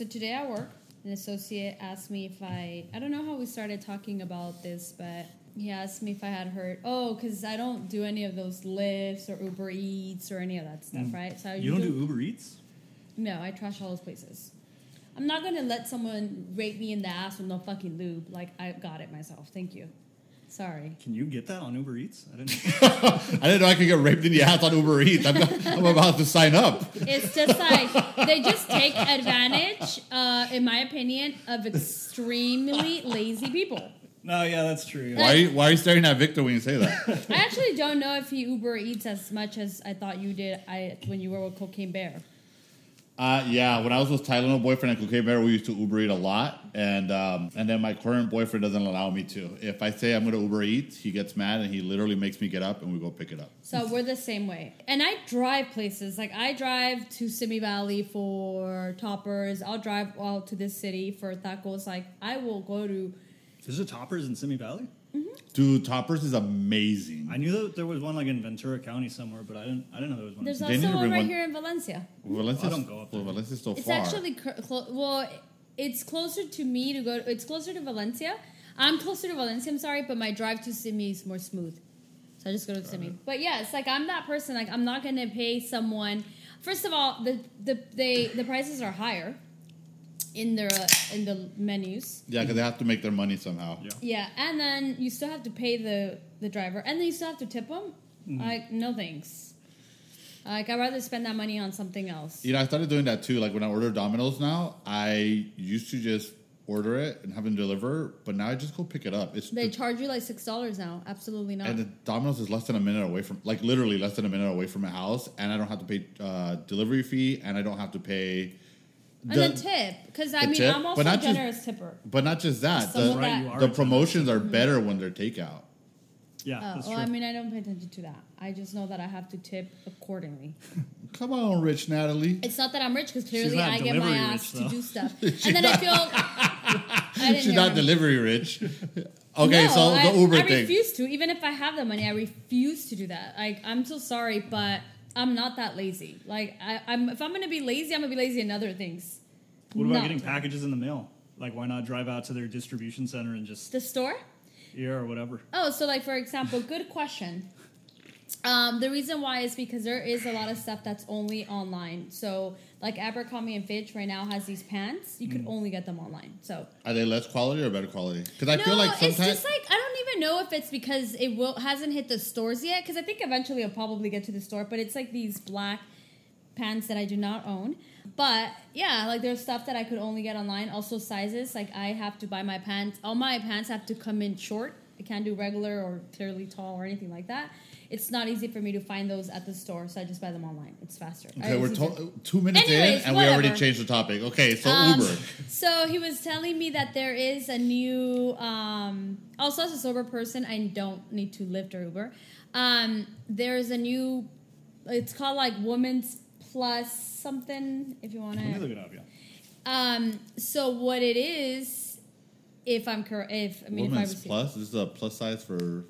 so today at work, an associate asked me if I, I don't know how we started talking about this, but he asked me if I had heard, oh, because I don't do any of those Lyfts or Uber Eats or any of that stuff, mm. right? So I You don't do Uber Eats? No, I trash all those places. I'm not gonna let someone rape me in the ass with no fucking lube. Like I got it myself. Thank you. Sorry. Can you get that on Uber Eats? I didn't. I didn't know I could get raped in the ass on Uber Eats. I'm, I'm about to sign up. It's just like they just take advantage, uh, in my opinion, of extremely lazy people. no, yeah, that's true. Why are, you, why are you staring at Victor when you say that? I actually don't know if he Uber eats as much as I thought you did. I when you were with Cocaine Bear. Uh, yeah, when I was with Tylenol boyfriend and Cocaine Bear, we used to Uber Eat a lot, and um, and then my current boyfriend doesn't allow me to. If I say I'm going to Uber Eat, he gets mad and he literally makes me get up and we go pick it up. So we're the same way. And I drive places. Like I drive to Simi Valley for toppers. I'll drive out to this city for tacos. Like I will go to Is it Toppers in Simi Valley? Mm-hmm. Dude, Toppers is amazing. I knew that there was one like in Ventura County somewhere, but I didn't. I didn't know there was one. there's They also one right one- here in Valencia. Valencia's, oh, I don't go up well, there. Valencia's so It's far. actually clo- well, it's closer to me to go. It's closer to Valencia. I'm closer to Valencia. I'm sorry, but my drive to Simi is more smooth. So I just go to Simi. But yeah, it's like I'm that person. Like I'm not gonna pay someone. First of all, the the they the prices are higher in their uh, in the menus. yeah, because they have to make their money somehow. Yeah. Yeah, and then you still have to pay the the driver, and then you still have to tip them. Like no thanks. Like I'd rather spend that money on something else. You know, I started doing that too. Like when I order Domino's now, I used to just order it and have them deliver, but now I just go pick it up. It's They the- charge you like six dollars now. Absolutely not. and the Domino's is less than a minute away from, like literally less than a minute away from my house, and I don't have to pay uh, delivery fee, and I don't have to pay. And the- then tip, because I mean, tip, I'm but also a not just- generous tipper. But not just that, the, Right, that- the promotions are better when they're takeout. Yeah, Oh, that's well, true. I mean, I don't pay attention to that. I just know that I have to tip accordingly. Come on, rich Natalie. It's not that I'm rich, because clearly I get my delivery ass rich, to do stuff, and then I feel. I didn't She's not him. delivery rich. Okay, No, so I, the Uber I thing. refuse to. Even if I have the money, I refuse to do that. Like, I'm so sorry, but I'm not that lazy. Like, I, I'm if I'm gonna be lazy, I'm gonna be lazy in other things. what about Not getting packages in the mail? Like, why not drive out to their distribution center and just The store? yeah or whatever? Oh, so like for example, good question. Um, the reason why is because there is a lot of stuff that's only online. So like Abercrombie and Fitch right now has these pants. You Mm. could only get them online. So Are they less quality or better quality? Because I no, feel like sometimes it's just like I don't even know if it's because it will hasn't hit the stores yet. Because I think eventually it'll probably get to the store. But it's like these black pants that I do not own. But yeah, like there's stuff that I could only get online. Also sizes. Like I have to buy my pants. All my pants have to come in short. I can't do regular or clearly tall or anything like that. It's not easy for me to find those at the store, so I just buy them online. It's faster. Okay, we're just use it. to- two minutes in Anyways, and we already changed the topic. Okay, so Um, Uber. So he was telling me that there is a new. Um, also, as a sober person, I don't need to Lyft or Uber. Um, there is a new. It's called like Women's Plus something. If you want Let me to. look it up. Yeah. Um, so what it is, if I'm correct, if I mean if I Women's plus. This is a plus size for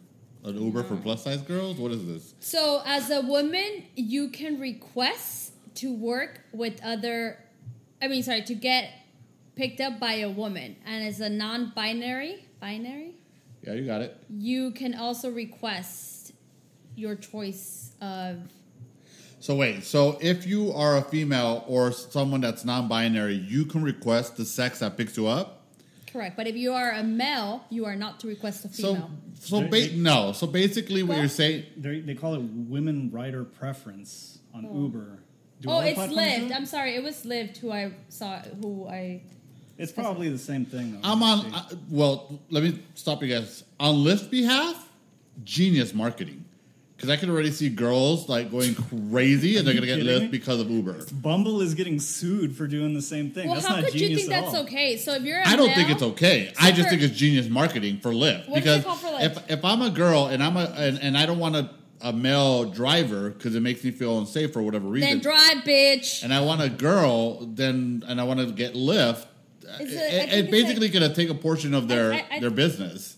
an Uber for plus size girls. What is this? So, as a woman, you can request to work with other. I mean, sorry, to get picked up by a woman, and as a non-binary, binary, Yeah, you got it. you can also request your choice of. So wait, so if you are a female or someone that's non-binary, you can request the sex that picks you up. Correct, but if you are a male, you are not to request a female. So, so ba- no. So basically, what Well- you're saying, They they call it women rider preference on Oh. Uber. Do oh, it's platforms Lyft. I'm sorry, it was Lyft who I saw. Who I. It's probably the same thing. Though. I'm on. See. Uh, well, let me stop you guys. On Lyft's behalf, genius marketing. Because I can already see girls like going crazy, and they're gonna get kidding Lyft because of Uber. Bumble is getting sued for doing the same thing. Well, that's how not could you genius think at that's all. okay? So if you're a I don't male, think it's okay. So I just for- think it's genius marketing for Lyft What is because it called for Lyft? if if I'm a girl and I'm a and, and I don't want a, a male driver because it makes me feel unsafe for whatever reason, then drive, bitch. and I want a girl, then and I want to get Lyft, It's a- I it, think it basically like- gonna take a portion of their I- I- their business.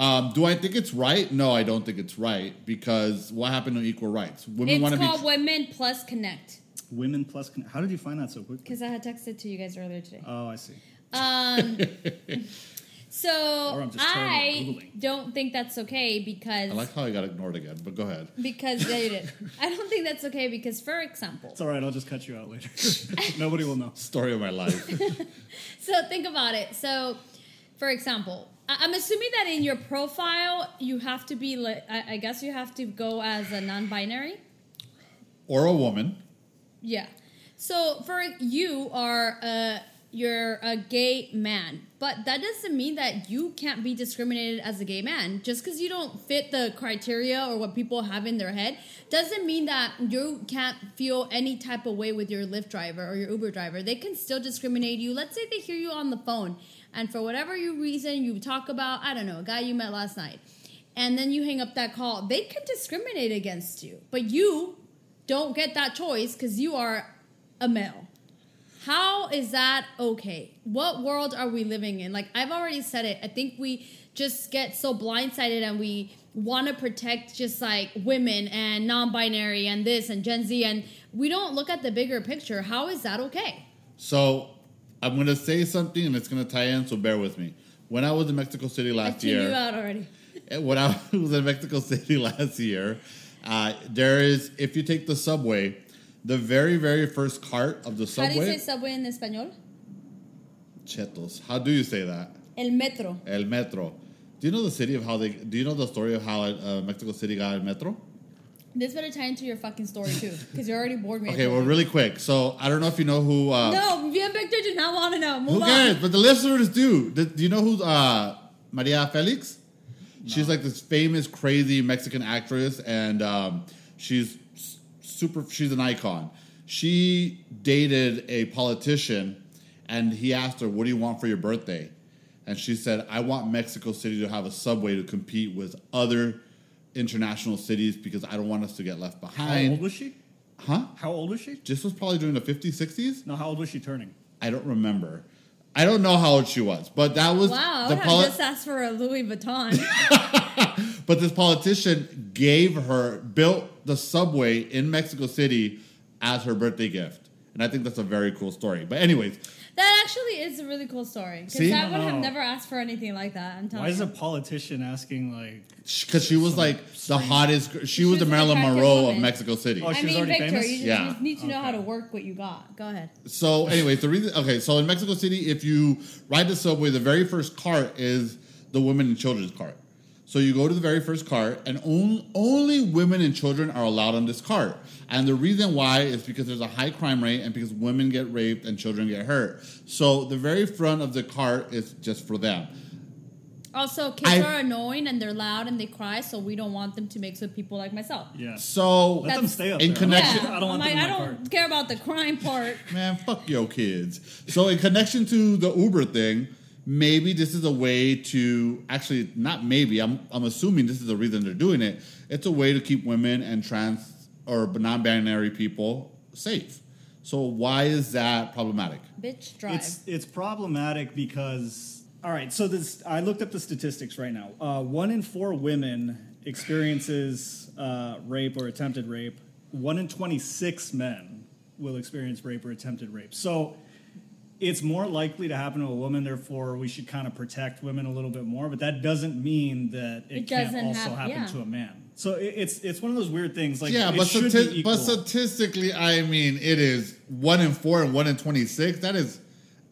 Um, do I think it's right? No, I don't think it's right because what happened to equal rights? Women It's want to called be. Women Plus Connect. Women plus. Connect. How did you find that so quickly? Because I had texted to you guys earlier today. Oh, I see. Um, so I'm just terrible at I Googling. don't think that's okay because I like how I got ignored again, but go ahead. because yeah, you did. I don't think that's okay because, for example, It's all right. I'll just cut you out later. Nobody will know. Story of my life. so think about it. So, for example, I- I'm assuming that in your profile you have to be. Li- I I guess you have to go as a non-binary. or a woman. Yeah. So for you are a you're a gay man, but that doesn't mean that you can't be discriminated as a gay man. Just because you don't fit the criteria or what people have in their head doesn't mean that you can't feel any type of way with your Lyft driver or your Uber driver. They can still discriminate you. Let's say they hear you on the phone, and for whatever you reason you talk about, I don't know, a guy you met last night, and then you hang up that call. They can discriminate against you, but you don't get that choice because you are a male. How is that okay? What world are we living in? Like I've already said it. I think we just get so blindsided and we want to protect just like women and non-binary and this and Gen Z and we don't look at the bigger picture. How is that okay? So I'm going to say something and it's going to tie in, so bear with me. When I was in Mexico City I last you year, out already. when I was in Mexico City last year, uh, there is, if you take the subway, the very, very first cart of the subway. How do you say subway, subway in español? Chetos. How do you say that? El metro. El metro. Do you know the city of how they? Do you know the story of how uh, Mexico City got el metro? This better tie into your fucking story too, because you're already bored me. Okay, well, really quick. So I don't know if you know who. Uh, No, me and Victor do not want to know. Move Who on. cares? But the listeners do. Do do you know who uh, Maria Felix? She's like this famous, crazy Mexican actress, and um, she's super. She's an icon. She dated a politician, and he asked her, "What do you want for your birthday?" And she said, "I want Mexico City to have a subway to compete with other international cities because I don't want us to get left behind. How old was she? Huh? How old was she? This was probably during the 50s, 60s. No, how old was she turning? I don't remember. I don't know how old she was, but that was Wow, the would poli- just asked for a Louis Vuitton. but this politician gave her built the subway in Mexico City as her birthday gift. And I think that's a very cool story. But anyways, that actually is a really cool story. Because See? I would have No. never asked for anything like that. I'm telling Why is you. a politician asking like? because she was like the hottest, gr- she, was was the an Marilyn attractive Monroe of woman. Mexico City. Oh, I she was mean, already Victor, famous? you just Yeah. you need to know how to work what you got. Go ahead. So, anyways, the reason okay, so in Mexico City, if you ride the subway, the very first cart is the women and children's cart. So you go to the very first cart, and only, only women and children are allowed on this cart. And the reason why is because there's a high crime rate, and because women get raped and children get hurt. So the very front of the cart is just for them. Also, kids I- are annoying and they're loud and they cry, so we don't want them to mix with people like myself. Yeah. So Let them stay up In there. connection- Yeah, I don't want I'm them like, in I don't cart. care about the crime part. Man, fuck your kids. So, in connection to the Uber thing, maybe this is a way to actually not maybe. I'm I'm assuming this is the reason they're doing it. It's a way to keep women and trans or non-binary people safe. So, why is that problematic? Bitch, drive. It's it's problematic because all right. So this I looked up the statistics right now. Uh, one in four women experiences uh, rape or attempted rape. One in twenty six men will experience rape or attempted rape. So it's more likely to happen to a woman. Therefore, we should kind of protect women a little bit more. But that doesn't mean that it, It can't doesn't also hap- happen yeah. to a man. So it, it's it's one of those weird things. Like yeah, it but, stati- be equal. but statistically, I mean, it is one in four and one in twenty-six. That is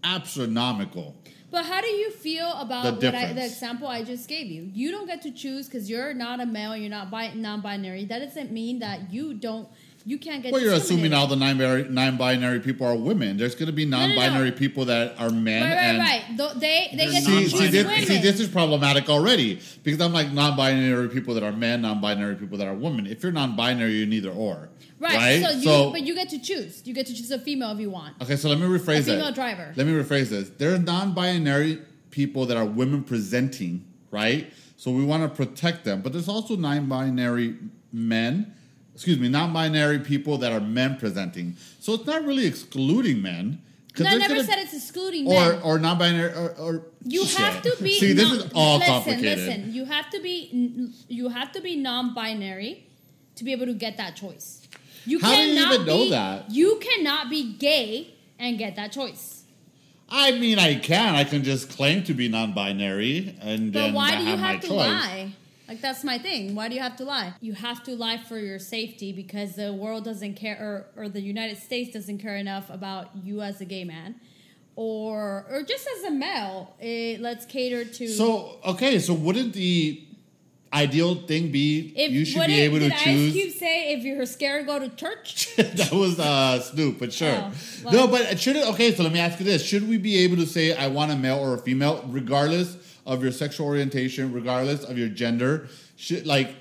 astronomical. But how do you feel about The what I, the example I just gave you? You don't get to choose because you're not a male, you're not bi- non-binary. That doesn't mean that you don't, you can't get. Well, you're assuming all the non-binary, non-binary people are women. There's going to be no, no. non-binary people that are men. Right, right, and right. They they get See, to see, choose this, women. see, this is problematic already because I'm like non-binary people that are men, non-binary people that are women. If you're non-binary, you're neither or. right. Right. So you, but you get to choose. You get to choose a female if you want. okay, so let me rephrase A female that. driver. Let me rephrase this. There are non-binary people that are women presenting, right? So we want to protect them, but there's also non-binary men. Excuse me, non-binary people that are men presenting. So it's not really excluding men. No, I never gonna- said it's excluding or men. or non-binary or, or You shit. have to be. See, this non- is all listen, complicated. Listen, you have to be. You have to be non-binary to be able to get that choice. You How do you cannot even know be, that? You cannot be gay and get that choice. I mean, I can. I can just claim to be non-binary, and But then why do you have, have, to choice. lie? Like that's my thing. Why do you have to lie? You have to lie for your safety because the world doesn't care, or, or the United States doesn't care enough about you as a gay man, or or just as a male. It, let's cater to. So okay, so wouldn't the ideal thing be if you should be did- able to Ice choose? Cube say if you're scared, go to church? that was uh, Snoop, but sure. Oh, well. no, but should it? Okay, so let me ask you this: Should we be able to say I want a male or a female, regardless of your sexual orientation, regardless of your gender? Should like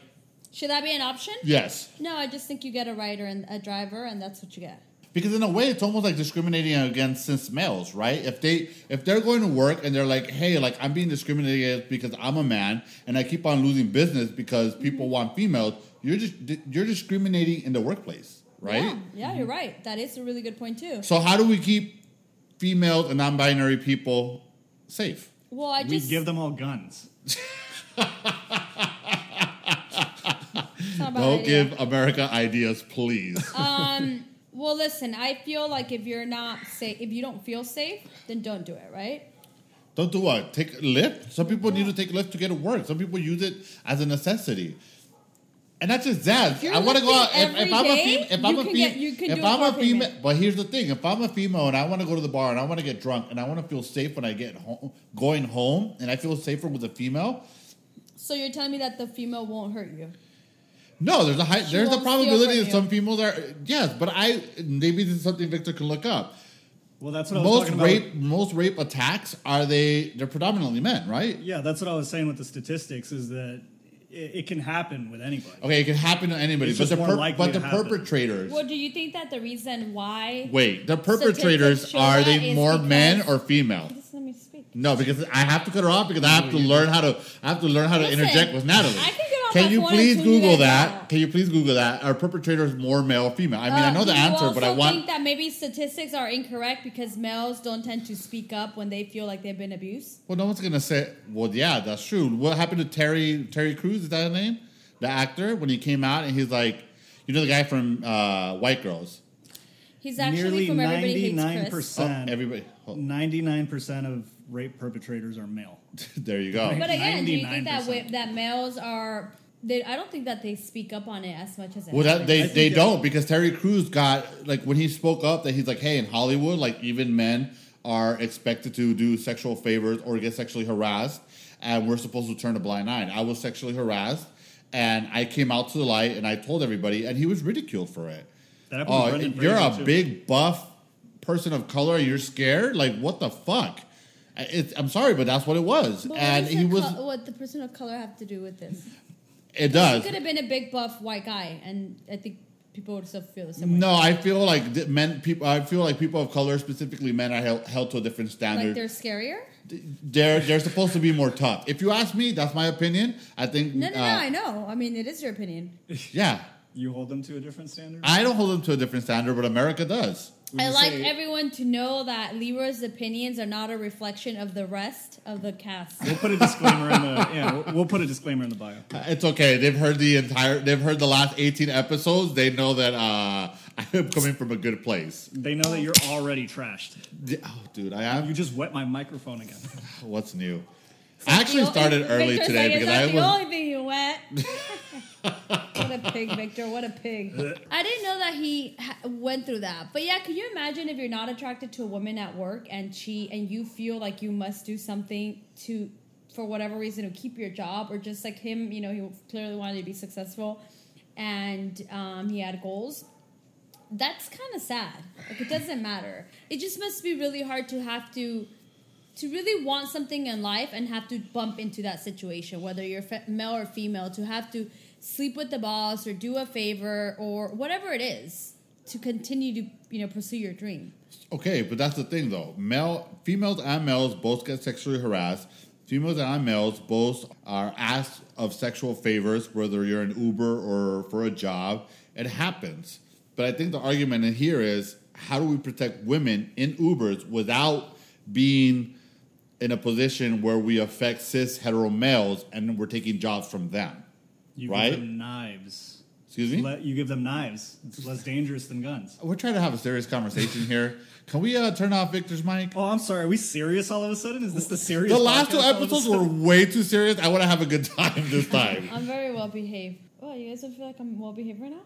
Should that be an option? yes, No, I just think you get a writer and a driver, and that's what you get. because in a way it's almost like discriminating against cis males, right? If they if they're going to work and they're like, hey, like I'm being discriminated against because I'm a man and I keep on losing business because mm-hmm. people want females, you're just you're discriminating in the workplace, right? Yeah, yeah, you're mm-hmm. right. That is a really good point too. So how do we keep females and non-binary people safe? Well, I We just give them all guns. it's not a bad Don't give America ideas, please. Um. Well, listen. I feel like if you're not safe, if you don't feel safe, then don't do it. Right? Don't do what? Take a lift? Some people need to take a lift to get to work. Some people use it as a necessity. And not just that. You're I want to go out. If, if I'm a female, if I'm a can female, get- if do a I'm a female, payment. but here's the thing: if I'm a female and I want to go to the bar and I want to get drunk and I want to feel safe when I get home, going home, and I feel safer with a female, So you're telling me that the female won't hurt you? No, there's a high, She there's a probability that some females are yes, but I maybe this is something Victor can look up. Well, that's what I was Most talking about. rape most rape attacks are they they're predominantly men, right? Yeah, that's what I was saying with the statistics is that it, it can happen with anybody. Okay, it can happen to anybody, It's but just the more per- likely but to the happen. perpetrators. Well, do you think that the reason why? Wait, the perpetrators Statistics show are that they is more men because- or female? Just let me speak. No, because I have to cut her off because I have to learn how to I have to learn how to Listen, interject with Natalie. I can get off Can my you phone please Google guys that? out. Can you please Google that? Are perpetrators more male or female? I mean, I Uh, know the answer, but I also want think that maybe statistics are incorrect because males don't tend to speak up when they feel like they've been abused. Well, no one's gonna say. Well, yeah, that's true. What happened to Terry Terry Crews? Is that his name? The actor when he came out and he's like, you know, the guy from uh, White Girls. He's actually Nearly from Everybody Hates ninety-nine Chris. Oh, percent. everybody. Ninety-nine percent of rape perpetrators are male. there you go. But again, do you think that 99%. wi- that males are? They, I don't think that they speak up on it as much as. it Well, that, they they don't because Terry Crews got like when he spoke up that he's like, hey, in Hollywood, like even men are expected to do sexual favors or get sexually harassed, and we're supposed to turn a blind eye. I was sexually harassed, and I came out to the light and I told everybody, and he was ridiculed for it. That happened Oh, you're a too. big buff person of color. You're scared. Like what the fuck? It's, I'm sorry, but that's what it was, But and he was. co- what the person of color have to do with this? it does. He could have been a big buff white guy, and I think people would still feel the same way. No, I feel like men. People. I feel like people of color, specifically men, are held, held to a different like standard. they're scarier. they're they're supposed to be more tough. If you ask me, that's my opinion. I think. No, no, no. uh, I know. I mean, it is your opinion. Yeah, You hold them to a different standard. I don't hold them to a different standard, but America does. Would I you like everyone to know that Leroy's opinions are not a reflection of the rest of the cast. We'll put a disclaimer in the yeah. We'll, we'll put a disclaimer in the bio. Uh, It's okay. They've heard the entire. They've heard the last eighteen episodes. They know that uh, I'm coming from a good place. They know that you're already trashed. Oh, dude, I am. You just wet my microphone again. What's new? I actually started early today because I not the was. only thing you wet. what a pig, Victor! What a pig! I didn't know that he ha- went through that. But yeah, can you imagine if you're not attracted to a woman at work and she and you feel like you must do something to, for whatever reason, to keep your job, or just like him, you know, he clearly wanted to be successful, and um, he had goals. That's kind of sad. Like it doesn't matter. It just must be really hard to have to to really want something in life and have to bump into that situation, whether you're male or female, to have to sleep with the boss or do a favor or whatever it is to continue to you know pursue your dream. Okay, but that's the thing though. Male, females and males both get sexually harassed. Females and males both are asked of sexual favors, whether you're an Uber or for a job. It happens. But I think the argument in here is how do we protect women in Ubers without being in a position where we affect cis hetero males and we're taking jobs from them? You Right? give them knives. Excuse me. Let you give them knives. It's less dangerous than guns. We're trying to have a serious conversation here. Can we uh, turn off Victor's mic? Oh, I'm sorry. Are we serious all of a sudden? Is this the serious? The last two podcast all of a episodes were way too serious. I want to have a good time this time. I'm very well behaved. Oh, you guys don't feel like I'm well behaved right now?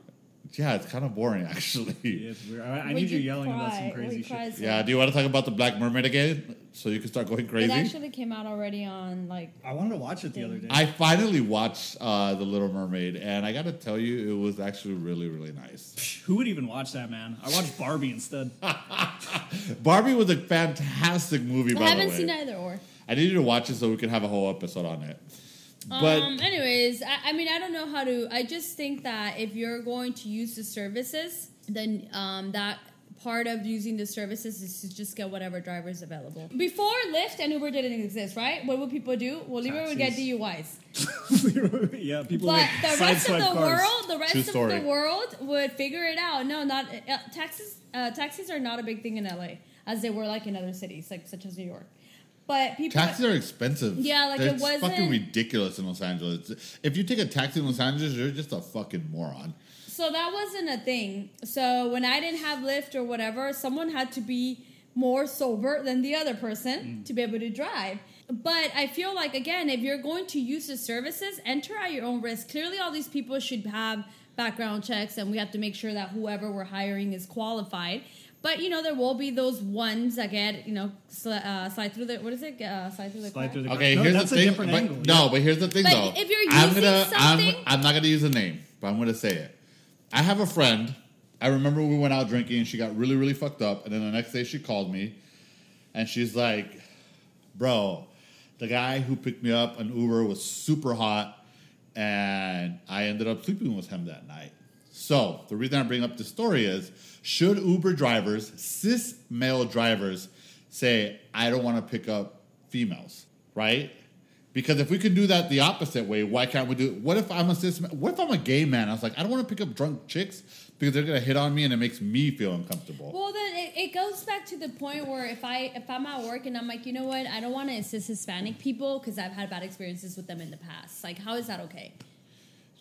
Yeah, it's kind of boring actually. Yeah, it's weird. I, I need you yelling about cry- some crazy shit. so- Yeah, do you want to talk about the Black Mermaid again, so you can start going crazy. It actually came out already on like I wanted to watch it the other day. I finally watched uh, the Little Mermaid, and I got to tell you, it was actually really, really nice. Who would even watch that, man? I watched Barbie instead. Barbie was a fantastic movie. I by haven't the way, seen either or. I needed to watch it so we can have a whole episode on it. But um, anyways, I, I mean, I don't know how to. I just think that if you're going to use the services, then um, that part of using the services is to just get whatever driver is available. Before Lyft and Uber didn't exist, right? What would people do? Well, Uber would get Taxis. DUIs. yeah, people But the rest of the cars. world, the rest True of story. the world would figure it out. No, not uh, taxis. Uh, taxis are not a big thing in LA, as they were like in other cities, like such as New York. But people, taxis are expensive. Yeah, like, it it's wasn't- fucking ridiculous in Los Angeles. If you take a taxi in Los Angeles, you're just a fucking moron. So that wasn't a thing. So when I didn't have Lyft or whatever, someone had to be more sober than the other person mm. to be able to drive. But I feel like again, if you're going to use the services, enter at your own risk. Clearly, all these people should have background checks, and we have to make sure that whoever we're hiring is qualified. But you know, there will be those ones that get you know sli- uh, slide through the what is it? Uh, slide through the Slide crack? through the Okay, No, here's that's the a thing. different but- angle, No, but here's the thing, But though. if you're I'm using gonna, something- I'm, I'm not gonna use a name, but I'm gonna say it. I have a friend. I remember we went out drinking, and she got really, really fucked up. And then the next day, she called me, and she's like, "Bro, the guy who picked me up an Uber was super hot, and I ended up sleeping with him that night." So the reason I bring up this story is: should Uber drivers, cis male drivers, say, "I don't want to pick up females," right? Because if we could do that the opposite way, why can't we do? What if I'm a cis? What if I'm a gay man? I was like, I don't want to pick up drunk chicks because they're gonna hit on me and it makes me feel uncomfortable. Well, then it, it goes back to the point where if I if I'm at work and I'm like, you know what, I don't want to assist Hispanic people because I've had bad experiences with them in the past. Like, how is that okay?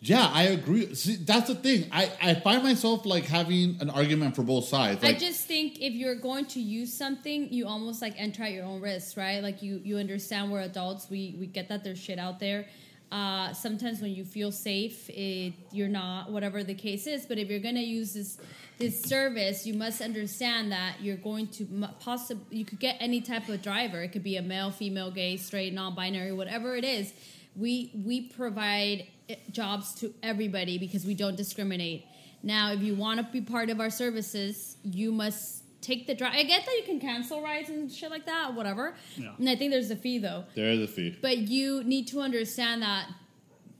Yeah, I agree. See, that's the thing. I I find myself like having an argument for both sides. Like, I just think if you're going to use something, you almost like enter at your own risk, right? Like you you understand we're adults. We we get that there's shit out there. Uh, sometimes when you feel safe, it, you're not whatever the case is. But if you're gonna use this this service, you must understand that you're going to possibly you could get any type of driver. It could be a male, female, gay, straight, non-binary, whatever it is. We we provide jobs to everybody because we don't discriminate. Now, if you want to be part of our services, you must take the drive. I get that you can cancel rides and shit like that, whatever. Yeah. And I think there's a fee though. there is a fee. But you need to understand that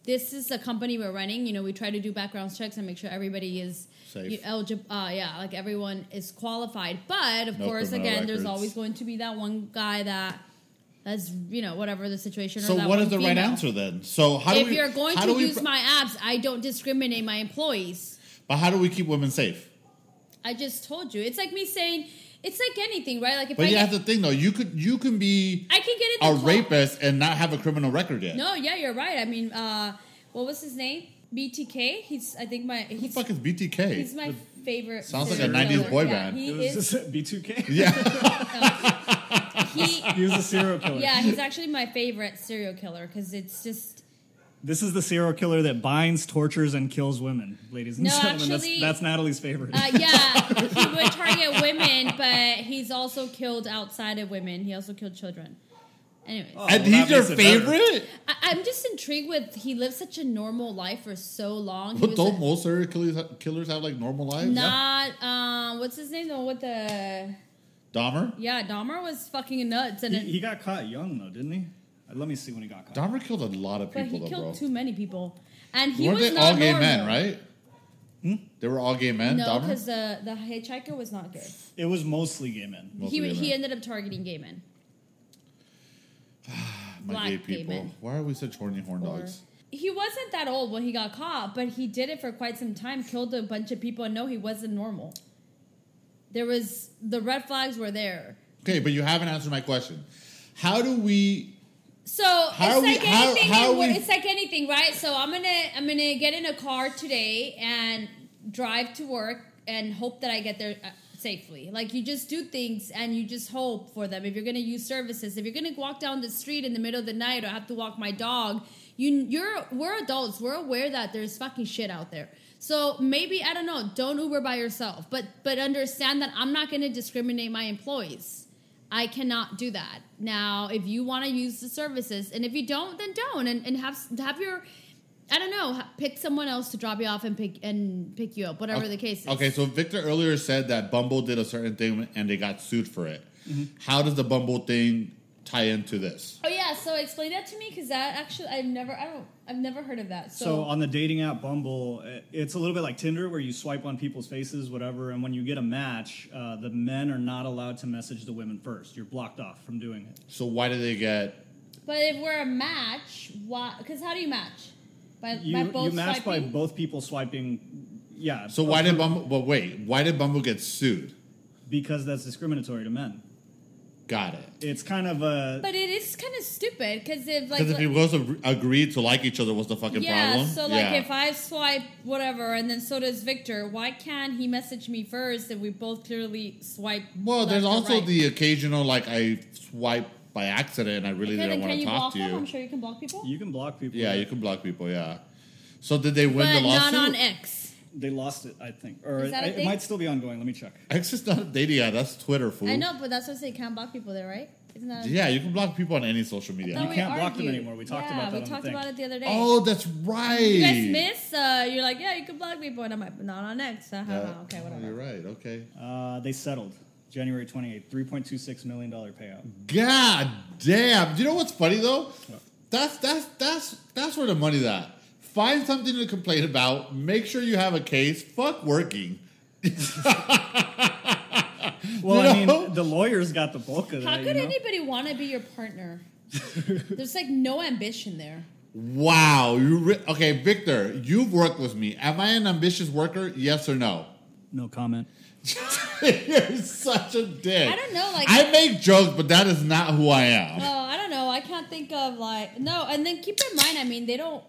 this is a company we're running. You know, we try to do background checks and make sure everybody is Safe. eligible. Uh, yeah, like everyone is qualified. But of No course, criminal again, there's always going to be that one guy that that's you know whatever the situation. So or that what is one the right answer then? So how do if we? you're going how to use pro- my apps, I don't discriminate my employees. but how do we keep women safe? I just told you. It's like me saying, it's like anything, right? Like if But I yeah, get, that's the thing though. You could you can be I can get a the rapist and not have a criminal record yet. No, yeah, you're right. I mean, uh, what was his name? BTK. He's, I think my Who the fuck is BTK? he's my favorite. Sounds like a 90s killer. boy Yeah, band. He It was is. B2K. yeah. He, He was a serial killer. yeah, he's actually my favorite serial killer because it's just. This is the serial killer that binds, tortures, and kills women, ladies and No, gentlemen. actually- that's, that's Natalie's favorite. Uh, yeah, he would target women, but he's also killed outside of women. He also killed children. Anyways, Oh, and he's your makes it better. favorite? I, I'm just intrigued with he lived such a normal life for so long. But don't a- most serial killers, killers have like normal lives? Not um, what's his name? The What the Dahmer? yeah, Dahmer was fucking nuts, and he, it, he got caught young, though, didn't he? Uh, Let me see when he got caught. Dahmer killed a lot of but people he though, killed bro. too many people, and he Weren't was they not all gay normal. men, right? Hmm? They were all gay men, No, Dahmer? because the the hitchhiker was not gay. It was mostly gay men. Mostly he gay he men. ended up targeting gay men. My black gay gay people. men. Why are we such horny horn Or- dogs? He wasn't that old when he got caught, but he did it for quite some time. Killed a bunch of people, and no, he wasn't normal. There was the red flags were there. Okay, but you haven't answered my question. How do we So How it's we- like how- anything. how in- we- it's like anything, right? So I'm gonna I'm gonna get in a car today and drive to work and hope that I get there uh, safely. Like you just do things and you just hope for them. If you're gonna use services, if you're gonna walk down the street in the middle of the night or have to walk my dog, you you're we're adults. We're aware that there's fucking shit out there. So maybe I don't know. Don't Uber by yourself, but but understand that I'm not gonna discriminate my employees. I cannot do that. Now, if you want to use the services, and if you don't, then don't, and, and have have your, I don't know, pick someone else to drop you off and pick and pick you up, whatever the case is. Okay, so Victor earlier said that Bumble did a certain thing and they got sued for it. Mm-hmm. How does the Bumble thing tie into this? Oh yeah, so explain that to me because that actually I've never I don't I've never heard of that. So, So on the dating app Bumble, eh, it's a little bit like Tinder, where you swipe on people's faces, whatever, and when you get a match, uh, the men are not allowed to message the women first. You're blocked off from doing it. So why do they get? but if we're a match, why? Because how do you match? By, You, by both you match by both people swiping. Yeah. So why did Bumble? But wait, why did Bumble get sued? Because that's discriminatory to men. Got it. It's kind of a. But it is kind of stupid because if like Because if you both agreed to like each other, what's the fucking problem? yeah, problem? so like Yeah. if I swipe whatever and then so does Victor, why can't he message me first if we both clearly swipe? well, there's or also right? the occasional like I swipe by accident and I really Okay, didn't want to talk block to them? you. I'm sure you can block people. you can block people. Yeah, you can block people. Yeah. So did they win but the lawsuit? not on X. They lost it, I think, or Is that a it, it might still be ongoing. Let me check. X is not a dating app. That's Twitter, fool. I know, but that's what I say. You can't block people there, right? Isn't that? Yeah, you can block people on any social media. You can't block them anymore. We talked yeah, about that we talked about it the other day. Oh, that's right. you guys miss? Uh, you're like, yeah, you can block people, and I'm like, not on X. Uh-huh, Yeah. okay, Oh, whatever. You're right. Okay. Uh, they settled January 28th, 3.26 million dollar payout. God damn. Do you know what's funny though? That's that's that's that's where the money's at. Find something to complain about. Make sure you have a case. Fuck working. Well, You I know? mean, the lawyers got the bulk of it. How that. could you know? anybody want to be your partner? There's like no ambition there. Wow. You re- okay, Victor? You've worked with me. Am I an ambitious worker? Yes or no? No comment. You're such a dick. I don't know, like- I make jokes, but that is not who I am. Oh, I don't know. I can't think of like no. And then keep in mind, I mean, they don't.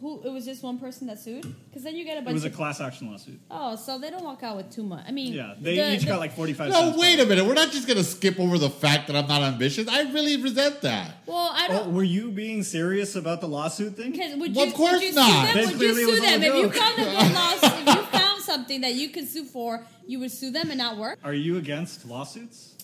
Who it was just one person that sued? Because then you get a bunch. It bunch. was a of, class action lawsuit. oh, so they don't walk out with too much. I mean, Yeah, they the- each the- got like 45 No, cents. wait a minute. We're not just gonna skip over the fact that I'm not ambitious. I really resent that. Well, I Oh, don't. were you being serious about the lawsuit thing? Because would Well, of course would you not. sue Then them? Would you sue them if you found a good lawsuit? if you found something that you could sue for, you would sue them and not work. Are you against lawsuits?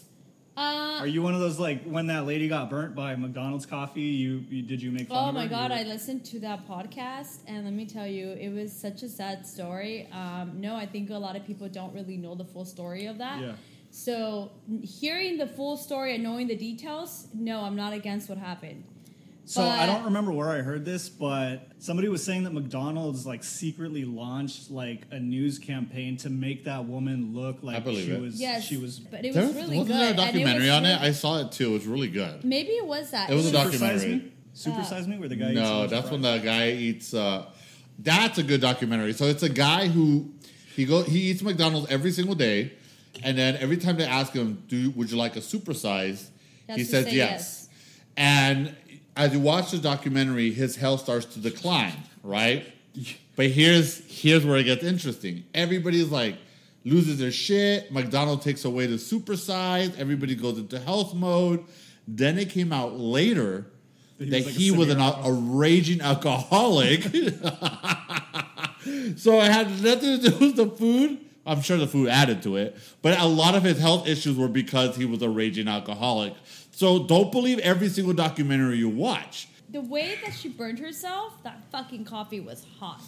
Uh, Are you one of those like when that lady got burnt by McDonald's coffee? You, you did you make fun Oh my god, I listened to that podcast and let me tell you, it was such a sad story. Um, no, I think a lot of people don't really know the full story of that. Yeah. So hearing the full story and knowing the details, no, I'm not against what happened. So I don't remember where I heard this, but somebody was saying that McDonald's like secretly launched like a news campaign to make that woman look like I believe she it. was Yes, she was but it There was really wasn't good. there a and it documentary was on it? I saw it too. It was really good. Maybe it was that. It was a Super documentary. Size Me? Super Uh, Size Me, where the guy No, lunch that's when the guy eats. Uh, that's a good documentary. So it's a guy who he go he eats McDonald's every single day, and then every time they ask him, "Do would you like a supersize?" He says say yes. yes. And as you watch the documentary, his health starts to decline. Right, but here's here's where it gets interesting. Everybody's like loses their shit. McDonald takes away the supersize. Everybody goes into health mode. Then it came out later That he that was like a he was an, a raging alcoholic. so it had nothing to do with the food. I'm sure the food added to it, but a lot of his health issues were because he was a raging alcoholic. So don't believe every single documentary you watch. The way that she burned herself, that fucking coffee was hot.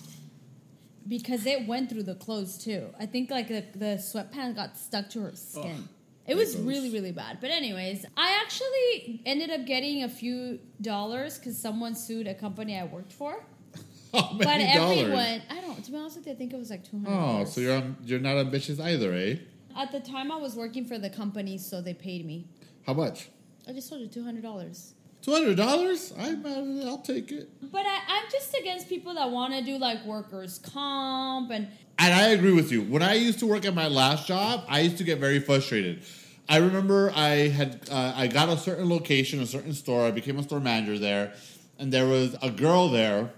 Because it went through the clothes too. I think like the, the sweatpants got stuck to her skin. it was gross. really, really bad. But anyways, I actually ended up getting a few dollars because someone sued a company I worked for. How But many everyone. I don't. To be honest with you, I think it was like two hundred. Oh, so you're um, you're not ambitious either, eh? At the time, I was working for the company, so they paid me. How much? I just told you two hundred dollars. Two hundred dollars? I I'll take it. But I, I'm just against people that want to do like workers' comp and And I agree with you. When I used to work at my last job, I used to get very frustrated. I remember I had uh, I got a certain location, a certain store. I became a store manager there, and there was a girl there.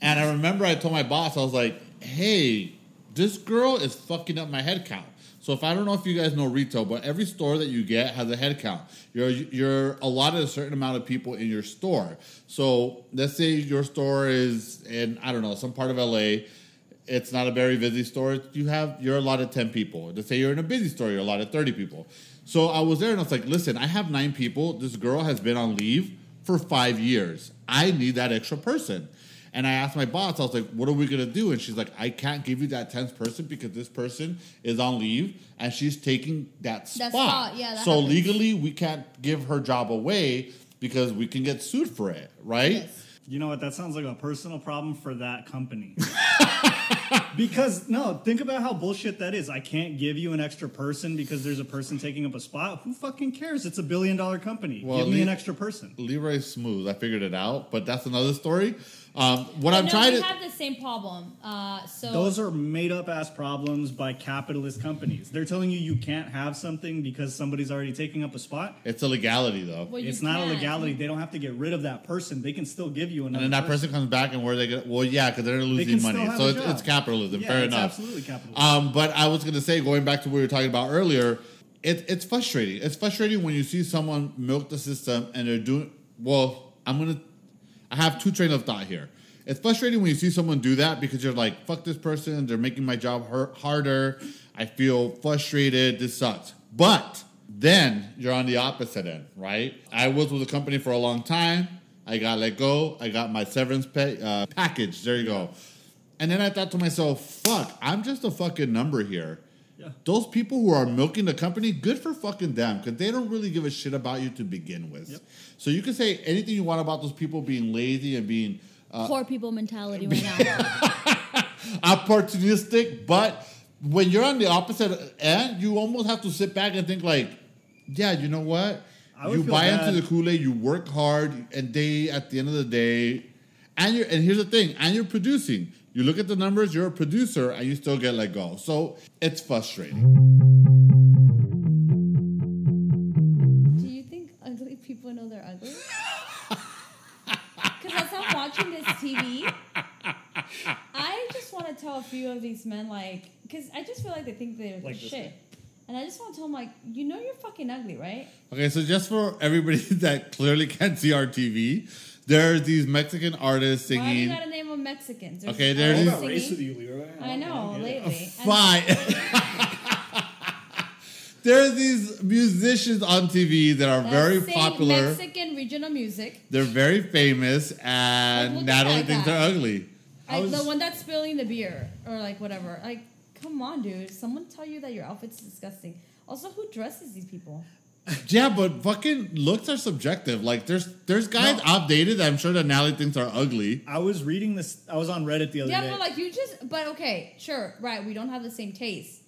And I remember I told my boss, I was like, "Hey, this girl is fucking up my head count." So if I don't know if you guys know retail, but every store that you get has a head count. You're you're allotted a certain amount of people in your store. So let's say your store is in I don't know some part of LA. It's not a very busy store. You have you're allotted ten people. Let's say you're in a busy store. You're allotted thirty people. So I was there and I was like, listen, I have nine people. This girl has been on leave for five years. I need that extra person. And I asked my boss, I was like, what are we going to do? And she's like, I can't give you that 10th person because this person is on leave and she's taking that spot. That spot, yeah, that so happens. legally, we can't give her job away because we can get sued for it, right? Yes. You know what? That sounds like a personal problem for that company. because no, think about how bullshit that is. I can't give you an extra person because there's a person taking up a spot. Who fucking cares? It's a billion dollar company. Well, give me le- an extra person. Leroy Smooth, I figured it out, but that's another story. Um, what I'm no, trying we to. have the same problem. Uh, so Those are made up ass problems by capitalist companies. They're telling you you can't have something because somebody's already taking up a spot. It's a legality, though. Well, you it's not a can't. legality. They don't have to get rid of that person. They can still give you another. And then that person comes back, and where they get? Well, yeah, because they're losing can still money. have So a it's, job. it's capitalism. Yeah, Fair it's enough. absolutely capitalism. Um, but I was going to say, going back to what we were talking about earlier, it, it's frustrating. It's frustrating when you see someone milk the system and they're doing. Well, I'm going to. I have two trains of thought here. It's frustrating when you see someone do that because you're like, fuck this person. They're making my job hurt, harder. I feel frustrated. This sucks. But then you're on the opposite end, right? I was with a company for a long time. I got let go. I got my severance pay, uh, package. There you go. And then I thought to myself, fuck, I'm just a fucking number here. Yeah. Those people who are milking the company, good for fucking them, because they don't really give a shit about you to begin with. Yep. So you can say anything you want about those people being lazy and being uh, poor people mentality right now. opportunistic, but when you're on the opposite end, you almost have to sit back and think like, yeah, you know what? You buy bad. into the Kool-Aid, you work hard, and they at the end of the day, and you're and here's the thing, and you're producing. You look at the numbers, you're a producer, and you still get let go. So it's frustrating. People know they're ugly? Because as I'm watching this TV, I just want to tell a few of these men, like, because I just feel like they think they're Like shit. guy. And I just want to tell them, like, you know you're fucking ugly, right? Okay, so just for everybody that clearly can't see our TV, there's these Mexican artists singing. Why do you singing. gotta name them Mexicans? There's Okay, this there it artist is. I'm not race with you, Leroy. I know, don't get it. lately. And- Fine. There's these musicians on TV that are that very popular. Mexican regional music. They're very famous, and look at Natalie thinks they're ugly. Like was- the one that's spilling the beer or like whatever. Like, come on, dude. Someone tell you that your outfit's disgusting. Also, who dresses these people? Yeah, but fucking looks are subjective. Like there's there's guys No. outdated that I'm sure that Natalie thinks are ugly. I was reading this. I was on Reddit the other Yeah, day. Yeah, but like you just. But okay, sure, right. We don't have the same taste,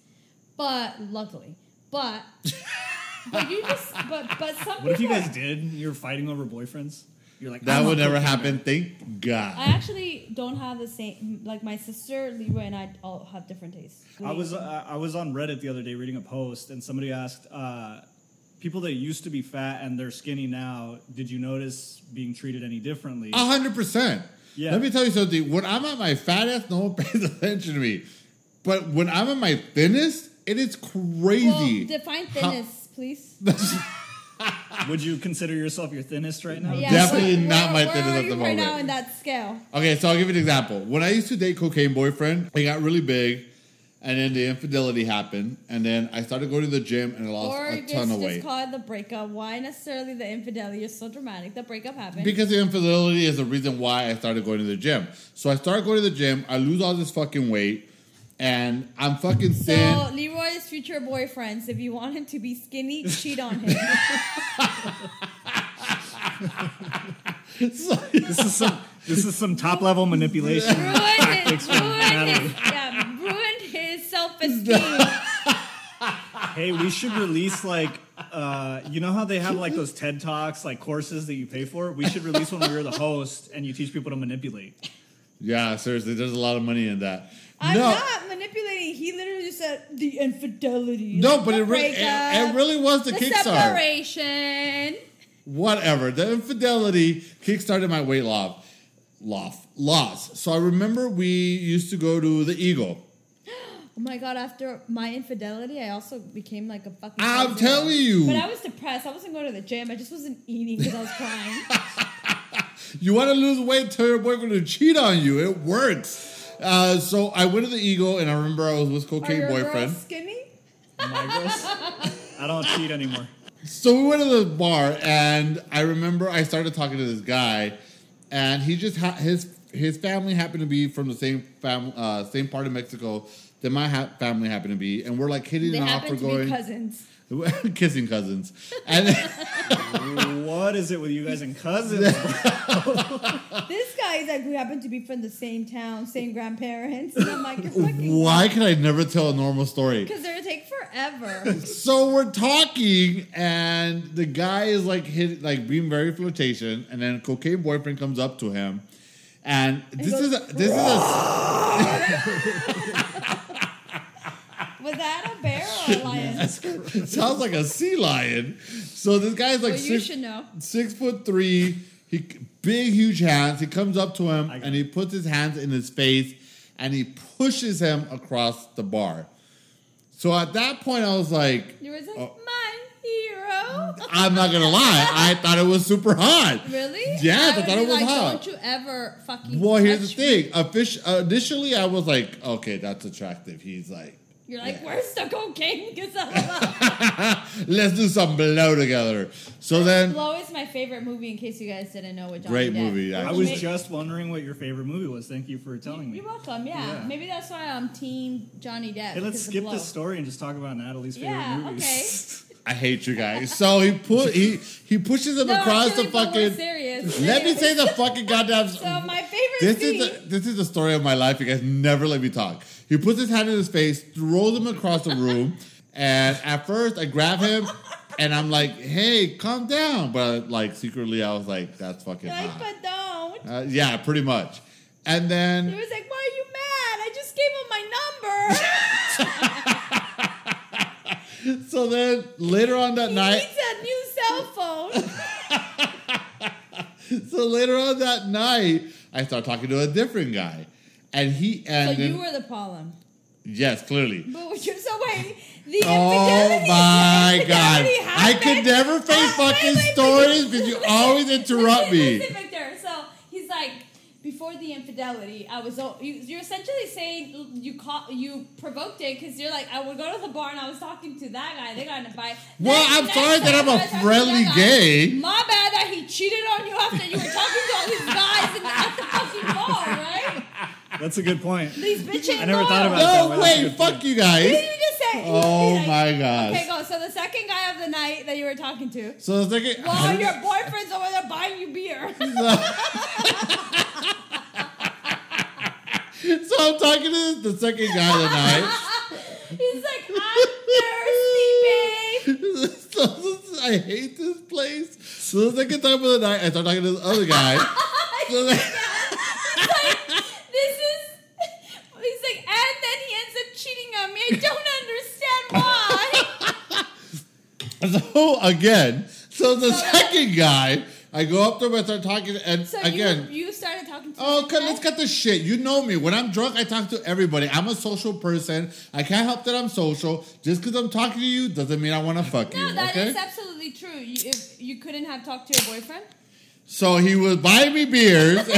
but luckily, but but you just. But but some what if you people- guys did? You're fighting over boyfriends. You're like That would never happen. that. Thank God. I actually don't have the same. Like my sister Libra and I all have different tastes. I was uh, I was on Reddit the other day reading a post, and somebody asked uh, people that used to be fat and they're skinny now. Did you notice being treated any differently? A hundred percent. Yeah. Let me tell you something. When I'm at my fattest, no one pays attention to me. But when I'm at my thinnest, it is crazy. well, define How- please. Would you consider yourself your thinnest right now? Yeah, Definitely where- not my where, thinnest where at are the you right now in that scale? Okay, so I'll give you an example. When I used to date cocaine boyfriend, I got really big, and then the infidelity happened, and then I started going to the gym and I lost Or a just, ton of just weight. call it the breakup. Why necessarily the infidelity? You're so dramatic. The breakup happened. Because the infidelity is the reason why I started going to the gym. So I started going to the gym, I lose all this fucking weight, and I'm fucking thin. so Leroy's future boyfriends, if you want him to be skinny, cheat on him. So- This is some this is some top level manipulation. ruin his, Tactics from Natalie. his, yeah, ruin his self esteem. Hey, we should release like uh, you know how they have like those TED talks, like courses that you pay for. We should release one where you're the host and you teach people to manipulate. yeah, seriously, there's a lot of money in that. I'm no, not manipulating. He literally just said the infidelity. No, like but it really, it, it really was the, the Kickstarter. separation. Whatever. The infidelity kickstarted my weight loss. Loss. Loss. So I remember we used to go to the Eagle. Oh my god! After my infidelity, I also became like a fucking. I'm crazy telling you. But I was depressed. I wasn't going to the gym. I just wasn't eating because I was crying. You want to lose weight, tell your boyfriend to cheat on you. It works. Uh, so I went to the Eagle, and I remember I was with Are cocaine your boyfriend. girls skinny? Migros? I don't cheat anymore. So we went to the bar, and I remember I started talking to this guy, and he just ha- his his family happened to be from the same fam- uh, same part of Mexico that my ha- family happened to be, and we're like hitting They it off happen for to going be cousins. kissing cousins, and what is it with you guys and cousins? This guy is like, we happen to be from the same town, same grandparents. And I'm like, you're fucking. why can I never tell a normal story? Because they're take forever. So we're talking, and the guy is like hit, like being very flirtation, and then a cocaine boyfriend comes up to him, and this goes, is a, this is Was that a bear or a lion? a sounds like a sea lion. So this guy's like well, you six, should know. six foot three, he big huge hands. He comes up to him and he puts his hands in his face, and he pushes him across the bar. So at that point, I was like, You were like, Oh. my hero. I'm not gonna lie, I thought it was super hot. Really? Yes, I would thought be it was like, hot. Don't you ever fucking. Well, here's the touch me." thing. Offici- uh, initially, I was like, okay, that's attractive. He's like, You're like, Yeah. where's the cocaine? Because let's do some blow together. So then, Blow is my favorite movie. In case you guys didn't know what Johnny Depp. Great Depp. movie, I was Ma- just wondering what your favorite movie was. Thank you for telling me. You're welcome. Yeah. Yeah. maybe that's why I'm Team Johnny Depp. Hey, let's because of skip Blow. this story and just talk about Natalie's favorite Yeah. movies. I hate you guys. So he put he he pushes him No, across actually, the but we're fucking. serious. Let me say the fucking goddamn. So my favorite This scene. is the, this is the story of my life. You guys never let me talk. He puts his hand in his face, throws him across the room, and at first I grab him, and I'm like, "Hey, calm down," but like secretly I was like, "That's fucking You're like, hot." but don't. Uh, yeah, pretty much. And then He was like, why are you mad? I just gave him my number. so then later on that he night, needs a new cell phone. so later on that night, I start talking to a different guy, and he so and then, you were the problem. yes, clearly. But you're so wait. The Oh my god! I could never face Ah, wait, fucking wait, stories because you always interrupt me. Listen, Victor. So he's like, before the infidelity, I was. you're essentially saying you caught, you provoked it because you're like, I would go to the bar and I was talking to that guy. They got in a fight. Well, I'm sorry that I'm a I talked to that friendly gay. My bad that he cheated on you after you were talking to all these guys in, at the fucking bar, right? That's a good point. These bitches. I never thought about it that No, way. That's a wait, good fuck point. you What did you just say? Oh Like, my gosh. Okay, go. So the second guy of the night that you were talking to. So the second, While your boyfriend's over there buying you beer. so I'm talking to the second guy of the night. He's like, I'm thirsty, babe. so I hate this place. So the second time of the night, I start talking to this other guy. So then- This is. He's like, and then he ends up cheating on me. I don't understand why. So again, so the So- second guy, I go up to him and start talking, and So again, you, you started talking to oh, okay, let's cut the shit. You know me. When I'm drunk, I talk to everybody. I'm a social person. I can't help that I'm social. Just because I'm talking to you doesn't mean I want to fuck you. No, you. that is okay? absolutely true. You, if you couldn't have talked to your boyfriend, So he was buying me beers.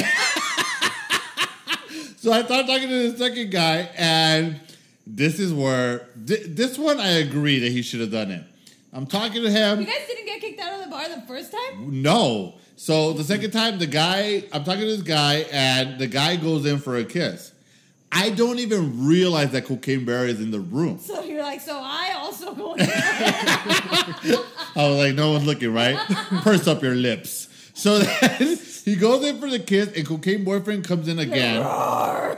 so I started talking to the second guy, and this is where thi- this one I agree that he should have done it. I'm talking to him. you guys didn't get kicked out of the bar the first time. No. So the second time, the guy, I'm talking to this guy, and the guy goes in for a kiss. I don't even realize that Cocaine Bear is in the room. So you're like, so I also go. In I was like, no one's looking, right? Purse up your lips. So then he goes in for the kiss, and Cocaine Boyfriend comes in again.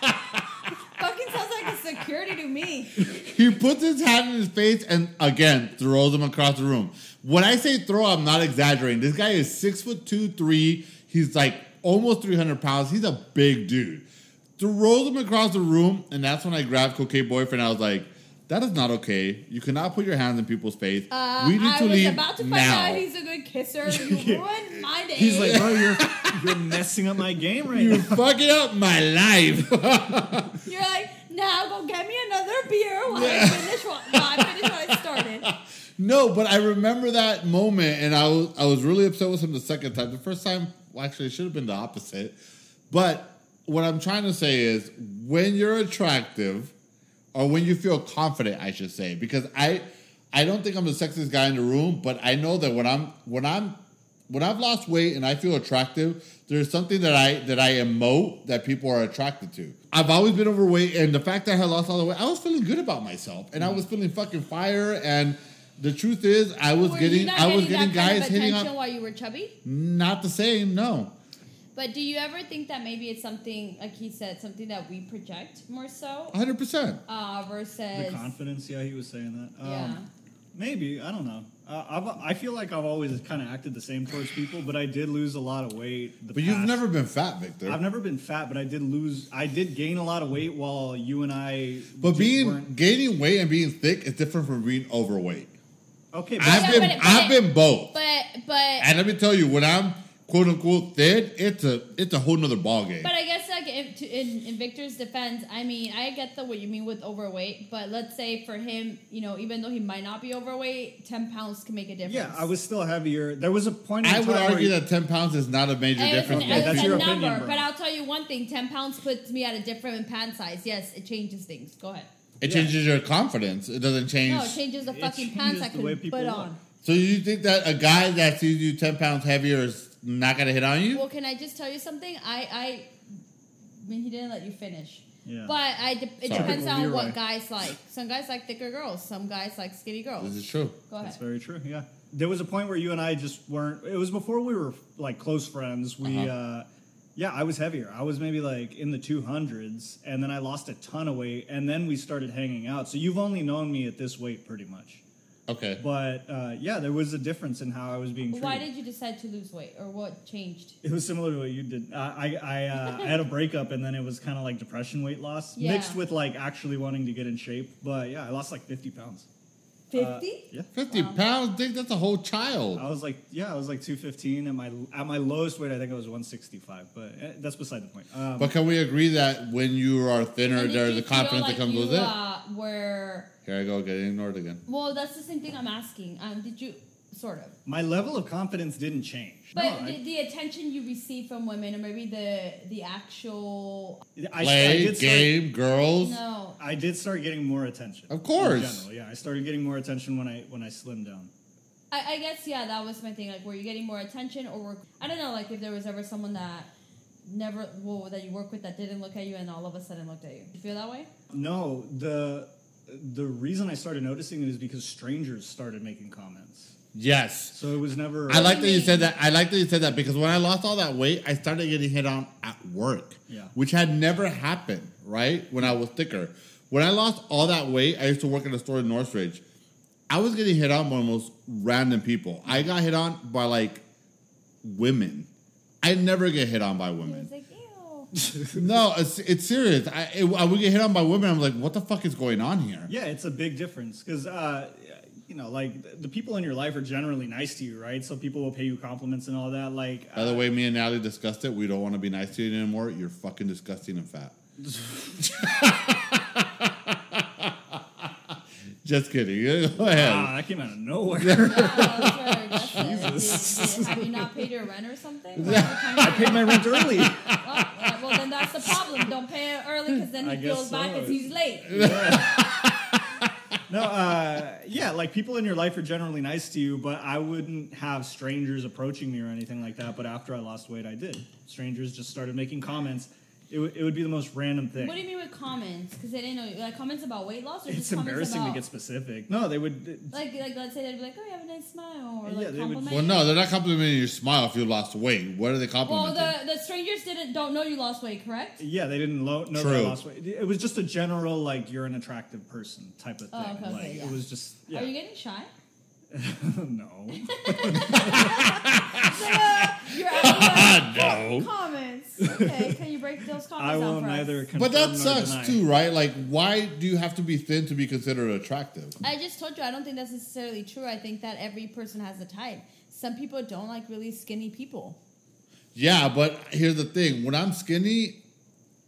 Fucking sounds like a security to me. He puts his hand in his face and again throws him across the room. When I say throw, I'm not exaggerating. This guy is six foot two, three. He's like almost 300 pounds. He's a big dude. throws him across the room, and that's when I grabbed cocaine boyfriend. I was like, "That is not okay. You cannot put your hands in people's face. Uh, we need I to was leave about to find now." out he's a good kisser. You ruined my day. He's like, bro, you're you're messing up my game right You're now. fucking up my life. You're like, now go get me another beer while I finish what, while I finish what I started. no, but I remember that moment, and I was I was really upset with him the second time. The first time, well, actually, it should have been the opposite. But what I'm trying to say is, when you're attractive, or when you feel confident, I should say, because I I don't think I'm the sexiest guy in the room, but I know that when I'm when I'm when I've lost weight and I feel attractive, there's something that I that I emote that people are attracted to. I've always been overweight, and the fact that I had lost all the weight, I was feeling good about myself, and I was feeling fucking fire. And the truth is, I was Were you getting I was getting getting that kind guys of hitting attention on while you were chubby. not the same. No, But do you ever think that maybe it's something, like he said, something that we project more so 100. percent uh, The versus confidence, yeah, he was saying that. Um, yeah. Maybe I don't know. Uh, I've, I feel like I've always kind of acted the same towards people, but I did lose a lot of weight. But you've never been fat, Victor. I've never been fat, but I did lose. I did gain a lot of weight while you and I. but being weren't- gaining weight and being thick is different from being overweight. okay, I've Yeah, been but but I've been both. But but And let me tell you, when I'm quote unquote thin, it's a it's a whole nother ball game. But I guess like in, to, in, in Victor's defense, I mean, I get the what you mean with overweight, but let's say for him, you know, even though he might not be overweight, ten pounds can make a difference. yeah, I was still heavier. There was a point. In I would time where argue you- that ten pounds is not a major And it's an, difference. Okay, it's that's a your number, opinion, bro. but I'll tell you one thing: ten pounds puts me at a different pant size. Yes, it changes things. Go ahead. It Yeah. changes your confidence. It doesn't change. No, it changes the It fucking changes pants I the way could people put look. on. So you think that a guy that sees you ten pounds heavier is not gonna hit on you? Well, can I just tell you something? I I, I mean, he didn't let you finish. Yeah. But I de- it Sorry. depends Typical on what Leroy. guys like. Some guys like thicker girls. Some guys like skinny girls. this is true. Go ahead. That's very true. Yeah, there was a point where you and I just weren't. It was before we were like close friends. We, Uh-huh. uh yeah, I was heavier. I was maybe like in the two hundreds, and then I lost a ton of weight, and then we started hanging out. So you've only known me at this weight pretty much. Okay. But uh, yeah, there was a difference in how I was being treated. Why did you decide to lose weight, or what changed? It was similar to what you did. I I I, uh, I had a breakup, and then it was kind of like depression weight loss Yeah. mixed with like actually wanting to get in shape. But yeah, I lost like fifty pounds. Fifty. Yeah. Fifty Wow. pounds, Dick. That's a whole child. I was like, yeah, I was like 215. At my at my lowest weight, I think I was 165. But eh, that's beside the point. Um, But can we agree that when you are thinner, And did there's you the confidence feel that comes you, with it? Uh, were Here I go, getting ignored again. well, that's the same thing I'm asking. Um, did you sort of? my level of confidence didn't change. But no, the, the attention you receive from women, or maybe the the actual I, I, Play, I did start, game, girls. no. I did start getting more attention. Of course. In general, yeah, I started getting more attention when I when I slimmed down. I, I guess yeah, that was my thing. Like, were you getting more attention, or were I don't know, like if there was ever someone that never well that you work with that didn't look at you and all of a sudden looked at you. You feel that way? No, the the reason I started noticing it is because strangers started making comments. Yes. So it was never. I like that you you said that. I like that you said that because when I lost all that weight, I started getting hit on at work. Yeah. Which had never happened, right? When I was thicker. When I lost all that weight, I used to work at a store in Northridge. I was getting hit on by almost random people. I got hit on by like women. I never get hit on by women. like, ew. No, it's, it's serious. I, it, I would get hit on by women. I'm like, what the fuck is going on here? Yeah, it's a big difference because uh, you know, like the- the people in your life are generally nice to you, right? So people will pay you compliments and all that. Like, By the uh, way, me and Natalie discussed it. We don't want to be nice to you anymore. You're fucking disgusting and fat. Just kidding. Go ahead. wow, that came out of nowhere. Wow, that's very aggressive. Did- did- have you not paid your rent or something? Like, what kind of- I paid my rent early. well, well, then that's the problem. Don't pay it early because then he guess feels bad so. because he's late. No, uh, yeah, like people in your life are generally nice to you, but I wouldn't have strangers approaching me or anything like that. But after I lost weight, I did. Strangers just started making comments. It, w- it would be the most random thing. What do you mean with comments? Because they didn't know. Like comments about weight loss or it's just comments embarrassing about to get specific. No, they would. like like let's say they'd be like, oh, you have a nice smile, or Yeah, like they would- compliment. Well, no, they're not complimenting your smile if you lost weight. What are they Well, complimenting? the the strangers didn't don't know you lost weight, correct? Yeah, they didn't lo- know that I True. lost weight. It was just a general like you're an attractive person type of oh, thing. Oh, okay, okay, like yeah. it was just yeah. Are you getting shy? no. You're asking no. comments. Okay, can you break those comments I will out for neither us. confirm But that nor sucks deny. too, right? Like, why do you have to be thin to be considered attractive? I just told you I don't think that's necessarily true. I think that every person has a type. Some people don't like really skinny people. Yeah, but here's the thing: when I'm skinny,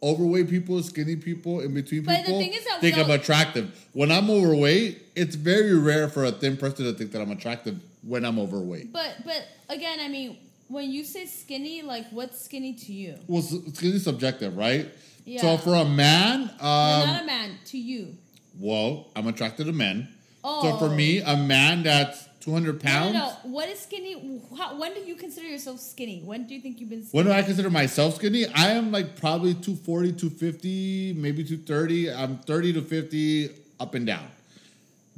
overweight people, skinny people, in between But the people thing is that think I'm attractive. When I'm overweight, it's very rare for a thin person to think that I'm attractive when I'm overweight. But but again, I mean, when you say skinny, like what's skinny to you? Well, skinny is subjective, right? Yeah. So for a man, um, not a man to you. well, I'm attracted to men. Oh. So for me, a man that's 200 pounds. no, no. What is skinny? How, when do you consider yourself skinny? When do you think you've been skinny? When do I consider myself skinny? I am like probably 240, 250, maybe 230. I'm 30 to 50 up and down.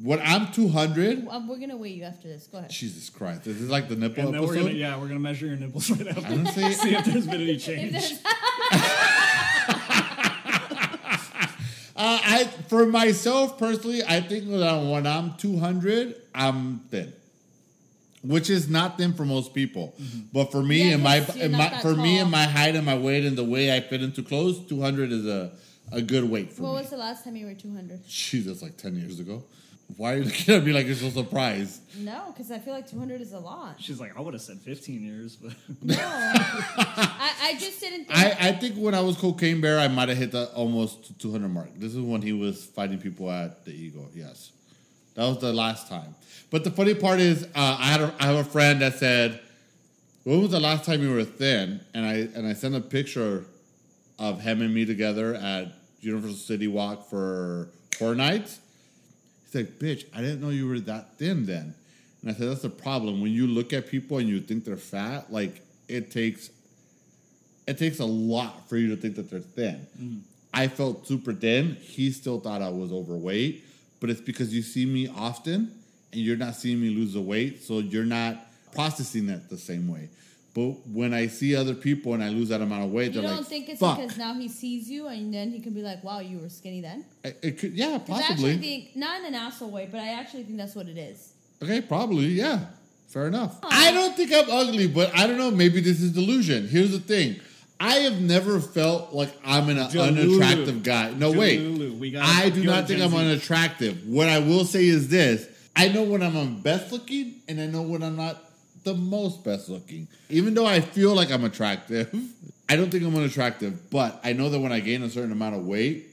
When I'm 200, Um, we're gonna weigh you after this. Go ahead. Jesus Christ, this is like the nipple And then we're gonna yeah, we're gonna measure your nipples right after. I don't See if there's been any If change. Uh, I for myself personally, I think that when I'm 200, I'm thin, which is not thin for most people. But for me Yeah, and my, and my for me and my height and my weight and the way I fit into clothes, 200 is a a good weight for what me. was the last time you were 200? Jesus, like 10 years ago. Why are you looking at me like you're so surprised? No, because I feel like 200 is a lot. She's like, I would have said 15 years, but No, I, I just didn't. Think, I, I think when I was Cocaine Bear, I might have hit the almost 200 mark. This is when he was fighting people at the Eagle. Yes, that was the last time. But the funny part is, uh, I had a, I have a friend that said, "When was the last time you were thin?" And I and I sent a picture of him and me together at Universal City Walk for Horror Nights. Like, "Bitch, I didn't know you were that thin then." And I said, "That's the problem. When you look at people and you think they're fat, like it takes it takes a lot for you to think that they're thin. Mm. I felt super thin. He still thought I was overweight, but it's because you see me often and you're not seeing me lose the weight, so you're not processing it the same way. But when I see other people and I lose that amount of weight, you they're don't like, think it's "Fuck." because now he sees you and then he can be like, "Wow, you were skinny then." It, it could, yeah, 'Cause I actually think not in an asshole way, but I actually think that's what it is. Okay, probably, yeah. Fair enough. Aw. I don't think I'm ugly, but I don't know. Maybe this is delusion. Here's the thing. I have never felt like I'm an Delulu. unattractive guy. No, wait. Delulu. We gotta I do not think Gen I'm unattractive. What I will say is this I know when I'm on best looking, and I know when I'm not the most best looking. Even though I feel like I'm attractive, I don't think I'm unattractive, but I know that when I gain a certain amount of weight,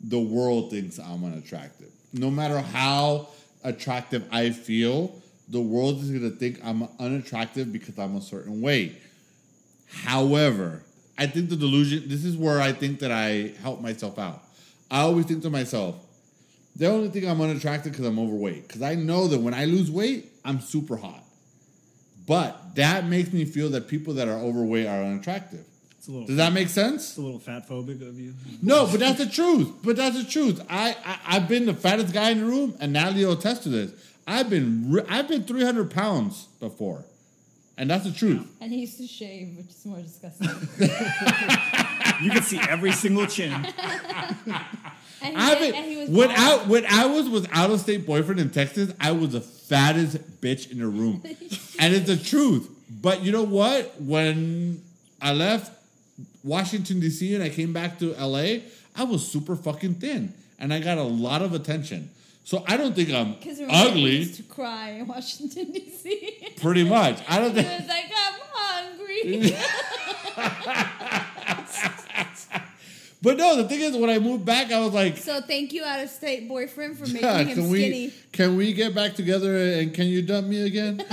the world thinks I'm unattractive. No matter how attractive I feel, the world is going to think I'm unattractive because I'm a certain weight. However, I think the delusion, this is where I think that I help myself out. I always think to myself, they only think I'm unattractive because I'm overweight. Because I know that when I lose weight, I'm super hot. But that makes me feel that people that are overweight are unattractive. it's a little, Does that make sense? it's a little fat phobic of you. No, but that's the truth. But that's the truth. I, I I've been the fattest guy in the room, and Natalie will attest to this. I've been re- I've been 300 pounds before, and that's the truth. And he used to shave, which is more disgusting. You can see every single chin. and, he did- been and he was when I when I was with out of state boyfriend in Texas, I was the fattest bitch in the room, and it's the truth. But you know what? When I left Washington D.C. and I came back to L.A., I was super fucking thin, and I got a lot of attention. So I don't think I'm ugly. used to cry in Washington D.C. Pretty much. I don't he think. was like, "I'm hungry." But no, the thing is, when I moved back, I was like, so thank you, out of state boyfriend, for making "Yeah, him can skinny. we can we get back together and can you dump me again?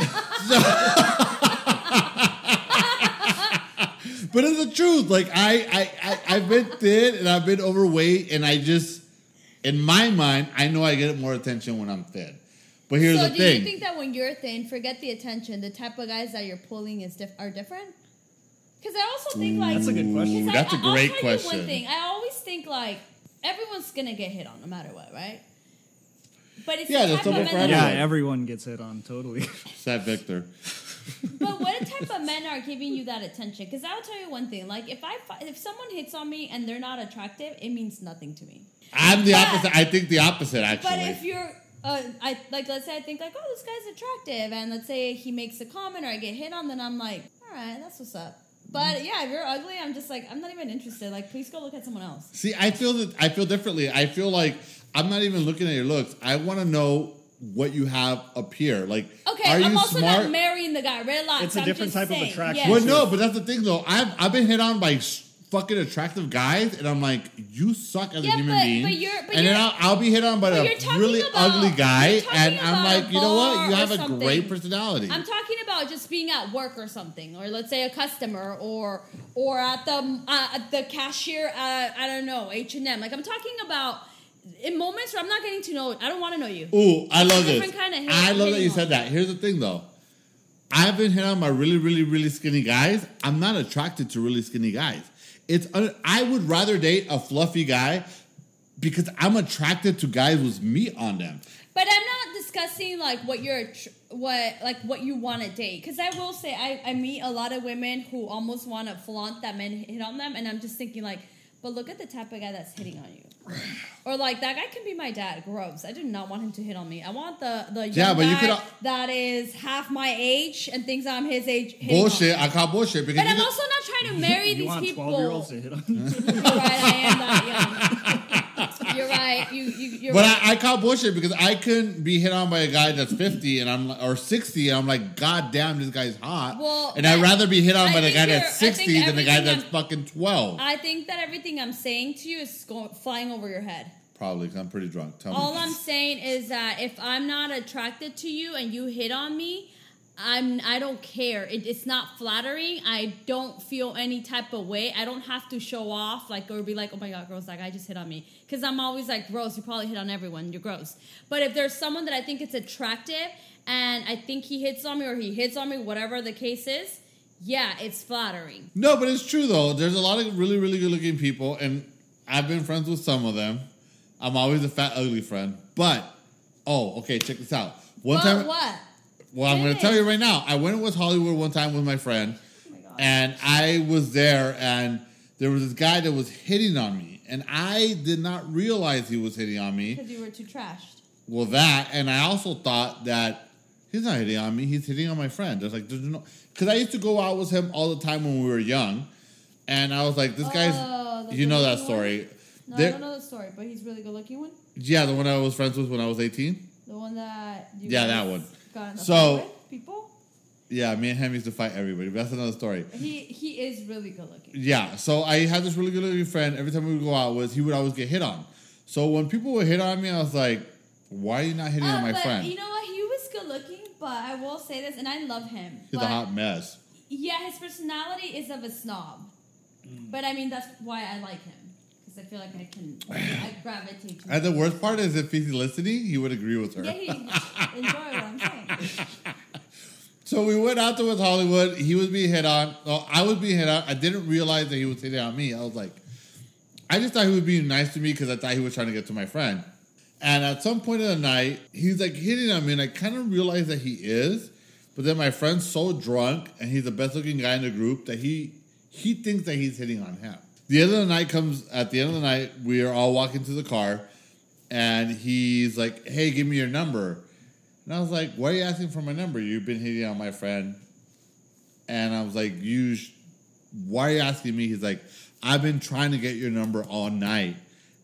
but it's the truth. Like I, I, I I've been thin and I've been overweight, and I just in my mind, I know I get more attention when I'm thin. But here's so the do thing. you think that when you're thin, forget the attention, the type of guys that you're pulling is diff- are different? Because I also think like That's a good question. 'cause That's I, a I'll great tell You question. one thing, I always think like everyone's gonna get hit on no matter what, right? But it's Yeah, the there's type of men Yeah, Everyone. everyone gets hit on totally. Sad Victor. But what type of men are giving you that attention? Because I'll tell you one thing: like if I if someone hits on me and they're not attractive, it means nothing to me. I'm the But- opposite. I think the opposite actually. But if you're, uh, I like, let's say I think like, oh, this guy's attractive, and let's say he makes a comment or I get hit on, then I'm like, all right, that's what's up. But yeah, if you're ugly, I'm just like I'm not even interested. Like, please go look at someone else. See, I feel that I feel differently. I feel like I'm not even looking at your looks. I want to know what you have up here. Like, Okay, are I'm you also smart? not marrying the guy. Relax. It's a I'm different just type of attraction. Yes. Well, no, but that's the thing though. I've I've been hit on by s- fucking attractive guys, and I'm like, you suck as Yeah, a human but- being. but you're- but and then you're- I'll, I'll be hit on by a really about- ugly guy, and I'm like, you know what? You have a great personality. I'm talking about just being at work or something, or let's say a customer, or or at the uh, at the cashier at I don't know H and M. Like I'm talking about in moments where I'm not getting to know. I don't want to know you. Ooh, I love this. kind of I love that you on. said that. Here's the thing though. I've been hit on by really, really, really skinny guys. I'm not attracted to really skinny guys. It's I would rather date a fluffy guy because I'm attracted to guys with meat on them. But I'm not discussing like what you're what like what you want to date because I will say I, I meet a lot of women who almost want to flaunt that men hit on them and I'm just thinking like but look at the type of guy that's hitting on you or like that guy can be my dad gross I do not want him to hit on me I want the the young Yeah, but you guy could al- that is half my age and thinks I'm his age hitting on Bullshit. me. I call bullshit because but I'm could- also not trying to marry You these want people. 12 year olds to hit on right, I am that young. You're right. You you you're But right. I, I call bullshit because I couldn't be hit on by a guy that's 50 and I'm or 60 and I'm like, God damn, this guy's hot. Well, and I'd rather be hit on I by the guy that's 60 than the guy that's I'm- fucking 12. I think that everything I'm saying to you is going, flying over your head. Probably 'cause I'm pretty drunk. Tell All me. I'm saying is that if I'm not attracted to you and you hit on me, I'm I don't care. It, it's not flattering. I don't feel any type of way. I don't have to show off like or be like, oh my god, girls, that guy just hit on me. Because I'm always like, gross. You probably hit on everyone. You're gross. But if there's someone that I think it's attractive and I think he hits on me or he hits on me, whatever the case is, yeah, it's flattering. No, but it's true though. There's a lot of really, really good looking people, and I've been friends with some of them. I'm always a fat, ugly friend. But oh, okay, check this out. One But time, what? Well, I'm going to tell you right now. I went to West Hollywood one time with my friend, Oh my and I was there, and there was this guy that was hitting on me, and I did not realize he was hitting on me. Because you were too trashed. Well, that, and I also thought that he's not hitting on me; he's hitting on my friend. There's like, there's no, because I used to go out with him all the time when we were young, and I was like, this guy's, oh, you know that story. No, There- I don't know the story, but he's really good looking one. Yeah, the one I was friends with when I was 18. The one that you Yeah, guys that one. Got in the So- fight with people. Yeah, me and him used to fight everybody, but that's another story. He he is really good looking. Yeah, so I had this really good looking friend. Every time we would go out, was he would always get hit on. So when people would hit on me, I was like, "Why are you not hitting on Uh, my but friend? you know what? He was good looking, but I will say this, and I love him. He's a hot mess." yeah, his personality is of a snob. Mm. But I mean, that's why I like him because I feel like I can I gravitate to. And the worst part is, if he's listening, he would agree with her. Yeah, he enjoy what I'm saying. So we went out to West Hollywood. He was being hit on. Well, I was being hit on. I didn't realize that he was hitting on me. I was like, I just thought he was being nice to me because I thought he was trying to get to my friend. And at some point in the night, he's like hitting on me, and I kind of realized that he is. But then my friend's so drunk, and he's the best looking guy in the group that he he thinks that he's hitting on him. The end of the night comes. At the end of the night, we are all walking to the car, and he's like, "Hey, give me your number." And I was like, "Why are you asking for my number? You've been hitting on my friend." And I was like, "You, sh- why are you asking me?" He's like, "I've been trying to get your number all night,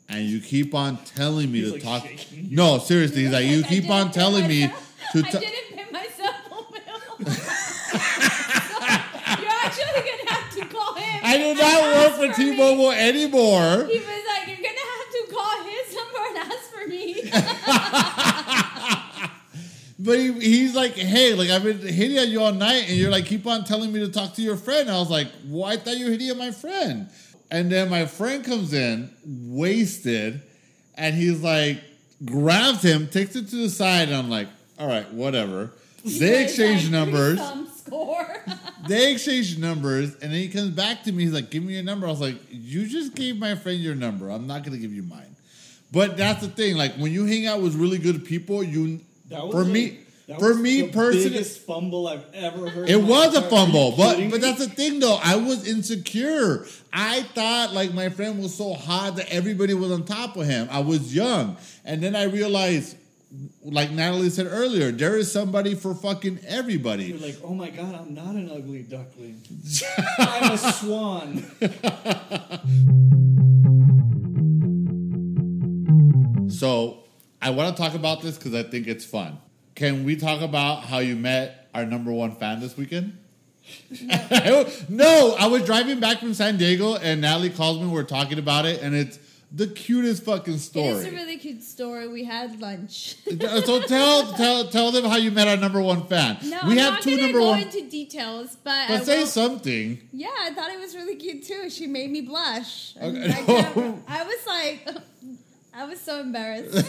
and you keep on telling me He's, to like, talk." shaking. No, seriously, he's like, "You keep on telling me to." I ta- didn't pay my cell phone bill. You're actually gonna have to call him. I do not work ask for. T-Mobile anymore. He was like, "You're gonna have to call his number and ask for me." But he, he's like, hey, like I've been hitting on you all night, and you're like, keep on telling me to talk to your friend. I was like, well, I thought you were hitting on my friend. And then my friend comes in, wasted, and he's like, grabs him, takes it to the side, and I'm like, all right, whatever. They exchange numbers. "Threesome Score. They exchange numbers, and then he comes back to me. He's like, "Give me your number." I was like, "You just gave my friend your number. I'm not gonna give you mine." But that's the thing. Like when you hang out with really good people, you That was for like- me, that for was me the personally, biggest fumble I've ever heard. it was a fumble. But but that's the thing, though. I was insecure. I thought like my friend was so hot that everybody was on top of him. I was young, and then I realized, like Natalie said earlier, there is somebody for fucking You're everybody. like, oh my god, I'm not an ugly duckling. I'm a swan. So I want to talk about this because I think it's fun. Can we talk about how you met our number one fan this weekend? no, I was driving back from San Diego and Natalie calls me. We're talking about it, and it's the cutest fucking story. It is a really cute story. We had lunch. so tell tell tell them how you met our number one fan. No, we I'm have not two number go one. into details, but, but I say will- something. Yeah, I thought it was really cute too. She made me blush. Okay. I, can't- I was like, I was so embarrassed.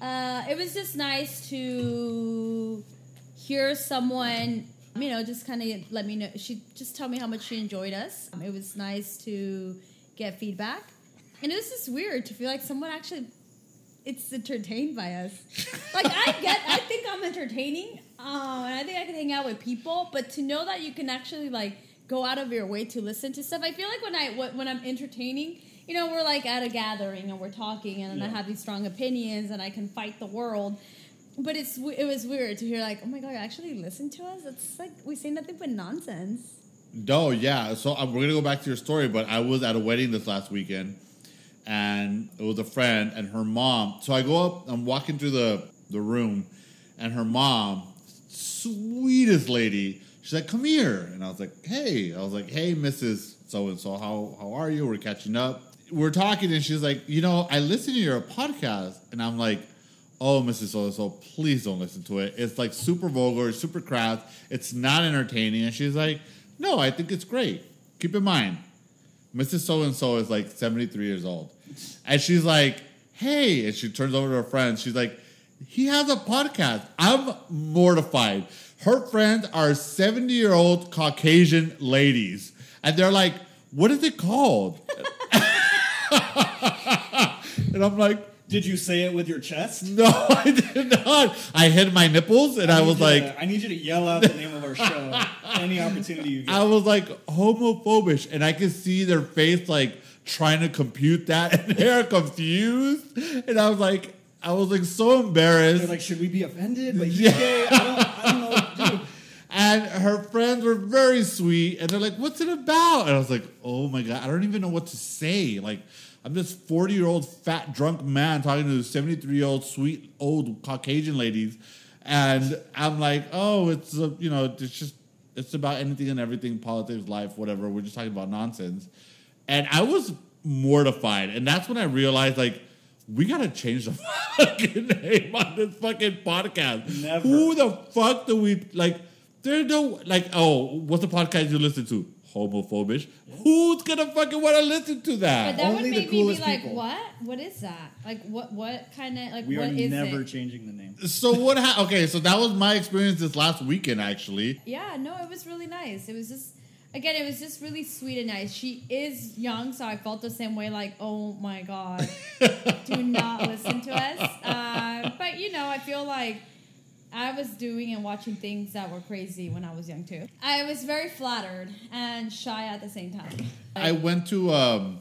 uh, it was just nice to hear someone, you know, just kind of let me know. She just tell me how much she enjoyed us. It was nice to get feedback, and it was just weird to feel like someone actually. It's entertained by us. Like I get, I think I'm entertaining, um, and I think I can hang out with people. But to know that you can actually like go out of your way to listen to stuff, I feel like when I when I'm entertaining, you know, we're like at a gathering and we're talking, and I have these strong opinions, and I can fight the world. But it's it was weird to hear like, oh my god, you actually listen to us. It's like we say nothing but nonsense. No, yeah. So um, we're gonna go back to your story, but I was at a wedding this last weekend, and it was a friend and her mom. So I go up, I'm walking through the the room, and her mom, sweetest lady, she's like, "Come here," and I was like, "Hey," I was like, "Hey, Mrs. So and so, how how are you? We're catching up. We're talking, and she's like, "You know, I listen to your podcast," and I'm like. Oh, Mrs. So and so, please don't listen to it. It's like super vulgar, super crass. It's not entertaining. And she's like, No, I think it's great. Keep in mind, Mrs. So and so is like 73 years old. And she's like, Hey, and she turns over to her friends. She's like, He has a podcast. I'm mortified. Her friends are 70 year old Caucasian ladies. And they're like, What is it called? and I'm like, Did you say it with your chest? No, I did not. I hid my nipples and I need was like, to- I need you to yell out the name of our show any opportunity you get. I was like homophobish, and I could see their face like trying to compute that, and they're confused. And I was like, I was like so embarrassed. They're like, should we be offended? But Yeah. gay. I don't, I don't know. And her friends were very sweet, and they're like, "What's it about?" And I was like, "Oh my god, I don't even know what to say." Like, I'm this 40 year old fat drunk man talking to 73 year old sweet old Caucasian ladies, and I'm like, "Oh, it's a, you know, it's just it's about anything and everything, politics, life, whatever. We're just talking about nonsense." And I was mortified, and that's when I realized, like. We gotta change the fucking name on this fucking podcast. Never. Who the fuck do we like? There's no like. Oh, what's the podcast you listen to? Homophobish. Who's gonna fucking want to listen to that? But that? that Only would the make me be coolest like, people. what? What is that? Like, what? What kind of like? we are what is never it? changing the name. so what? Ha- okay, so that was my experience this last weekend. Actually, Yeah, no, it was really nice. It was just, again, it was just really sweet and nice. She is young, so I felt the same way. Like, oh my god, do not listen to us. Uh, but you know, I feel like I was doing and watching things that were crazy when I was young too. I was very flattered and shy at the same time. I went to um,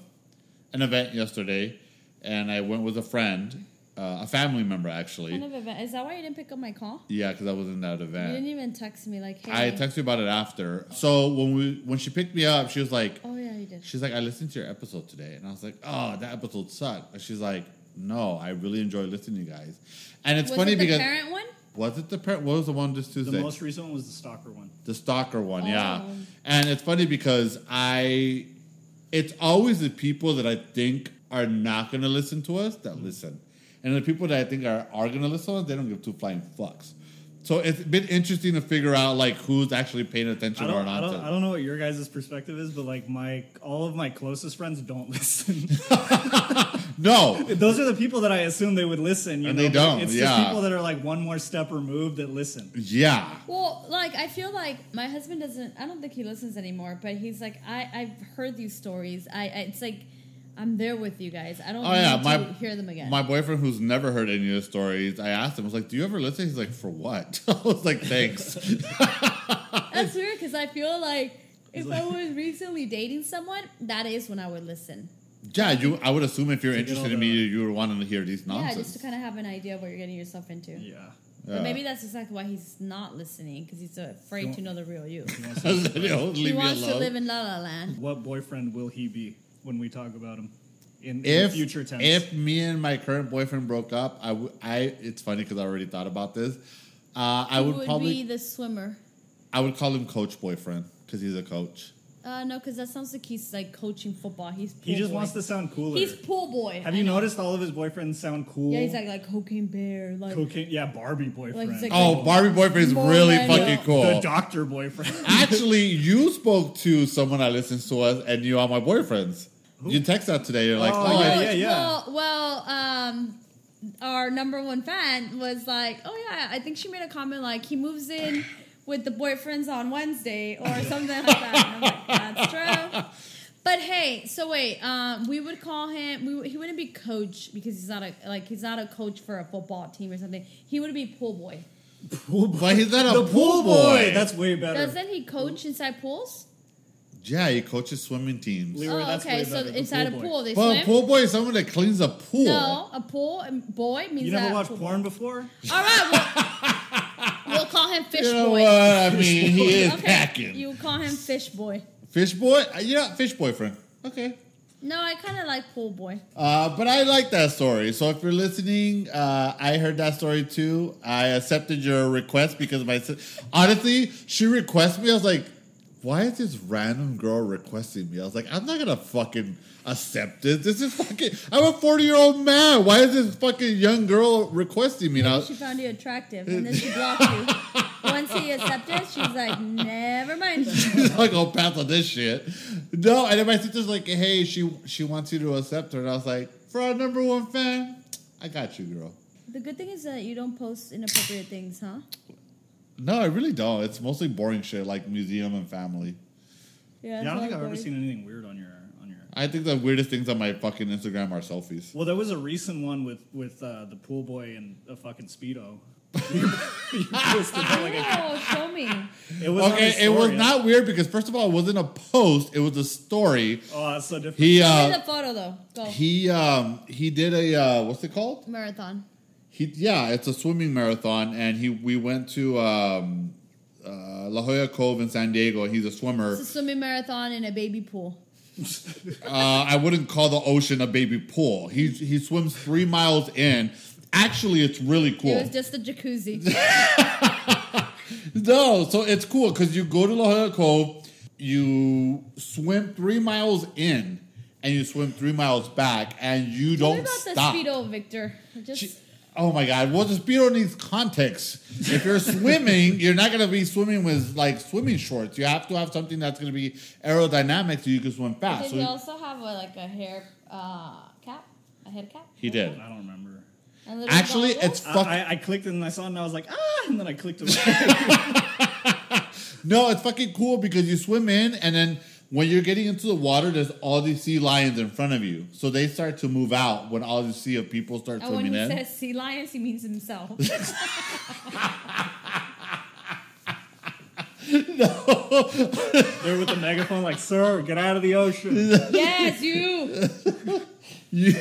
an event yesterday, and I went with a friend, uh, a family member actually. Kind of event. Is that why you didn't pick up my call? Yeah, because I was in that event. You didn't even text me like, hey. I texted you about it after. So when we when she picked me up, she was like, oh yeah, you did. She's like, I listened to your episode today. And I was like, oh, that episode sucked. And she's like, no, I really enjoy listening to you guys. And it's was funny it the because. parent one? Was it the parent? What was the one this The most recent one was the stalker one. the stalker one, yeah. Oh. And it's funny because I. It's always the people that I think are not going to listen to us that listen. And the people that I think are, are going to listen to us, they don't give two flying fucks. So it's been interesting to figure out like who's actually paying attention or don't, not. I don't, I don't know what your guys' perspective is, but like my all of my closest friends don't listen. no, Those are the people that I assume they would listen. You And know? they don't, It's yeah. just people that are like one more step removed that listen. yeah. Well, like I feel like my husband doesn't. I don't think he listens anymore. But he's like, I I've heard these stories. I, I it's like I'm there with you guys. I don't Oh yeah, need my hear them again. My boyfriend, who's never heard any of the stories, I asked him. I was like, "Do you ever listen?" He's like, "For what?" I was like, "Thanks." That's weird because I feel like if like- I was recently dating someone, that is when I would listen. Yeah, you. I would assume if you're get interested all in me, you would want to hear these nonsense. Yeah, nonsense. just to kind of have an idea of what you're getting yourself into. Yeah. Yeah. But maybe that's exactly why he's not listening because he's afraid to know the real you. He wants to- He wants to live in La La Land. what boyfriend will he be when we talk about him in, in if future tense? if me and my current boyfriend broke up, I would. It's funny because I already thought about this. Uh, I would, would probably. be the swimmer. I would call him coach boyfriend because he's a coach. Uh, no, because that sounds like he's like coaching football. He's pool he just boy. wants to sound cooler. He's pool boy. Have I you know. noticed all of his boyfriends sound cool? Yeah, he's like like cocaine bear, like cocaine. Yeah, Barbie boyfriend. he's like- Oh, Barbie boyfriend is really than- fucking The cool. the doctor boyfriend. Actually, you spoke to someone that listens to us, and you are my boyfriends. You text that today. You're like, Oh, oh, yeah, yeah, yeah. Well, well, um, our number one fan was like, "Oh yeah, I think she made a comment like he moves in with the boyfriends on Wednesday or something like that." And I'm like, "That's true." But hey, so wait, um, we would call him. We, he wouldn't be coach because he's not a like he's not a coach for a football team or something. He would be pool boy. pool boy. But he's not a the pool boy. That's way better. Doesn't he coach inside pools? Yeah, he coaches swimming teams. Leroy, Oh, that's okay. way So better. The inside a pool boy. pool they But a swim. pool boy is someone that cleans a pool. No, a pool boy means You never that watched pool porn before? All right, we'll, we'll call him Fish You know Boy. what? I mean, he is Okay, packing. you call him Fish Boy. Fish boy? Uh, Yeah, fish boyfriend. Okay. No, I kind of like Pool Boy. Uh, but I like that story. So if you're listening, uh, I heard that story too. I accepted your request because my sis- honestly, she requested me. I was like, why is this random girl requesting me? I was like, I'm not gonna fucking accept this. This is fucking. I'm a 40 year old man. Why is this fucking young girl requesting me now? She found you attractive, and then she blocked you. Once he accepted, she's like, never mind. She's like, "Oh, pass on this shit." No, and then my sister's like, "Hey, she she wants you to accept her," and I was like, "For our number one fan, I got you, girl." The good thing is that you don't post inappropriate things, huh? No, I really don't. It's mostly boring shit like museum and family. Yeah, Yeah, I don't think I've ever seen anything weird on your on your. I think the weirdest things on my fucking Instagram are selfies. Well, there was a recent one with with uh, the pool boy and a fucking speedo. you posted that like a, Oh, show me. it was on Okay, his it was story. not weird because first of all, it wasn't a post; it was a story. Oh, that's so different. He Show uh, the photo though. Go. he um he did a uh, what's it called? Marathon. He yeah, it's a swimming marathon, and he we went to um, uh, La Jolla Cove in San Diego. He's a swimmer. It's a swimming marathon in a baby pool. Uh, I wouldn't call the ocean a baby pool. He he swims three miles in. Actually, it's really cool. It was just a jacuzzi. No, so it's cool because you go to La Jolla Cove, you swim three miles in, and you swim three miles back, and you Tell me don't about stop. the speedo, Victor. Just She- oh my god! Well, the speedo needs context. If you're swimming, you're not gonna be swimming with like swimming shorts. You have to have something that's gonna be aerodynamic so you can swim fast. did So he he, also have a, like a hair uh, cap, a head cap? he did. I don't remember. And little Actually, goggles? it's I, fuck. I, I clicked and I saw it and I was like, ah, and then I clicked away. No, it's fucking cool because you swim in and then when you're getting into the water, there's all these sea lions in front of you. So they start to move out when all the sea of people start And when swimming he in. says sea lions, he means himself. No. They're with the megaphone, like, sir, get out of the ocean. yes, you. You-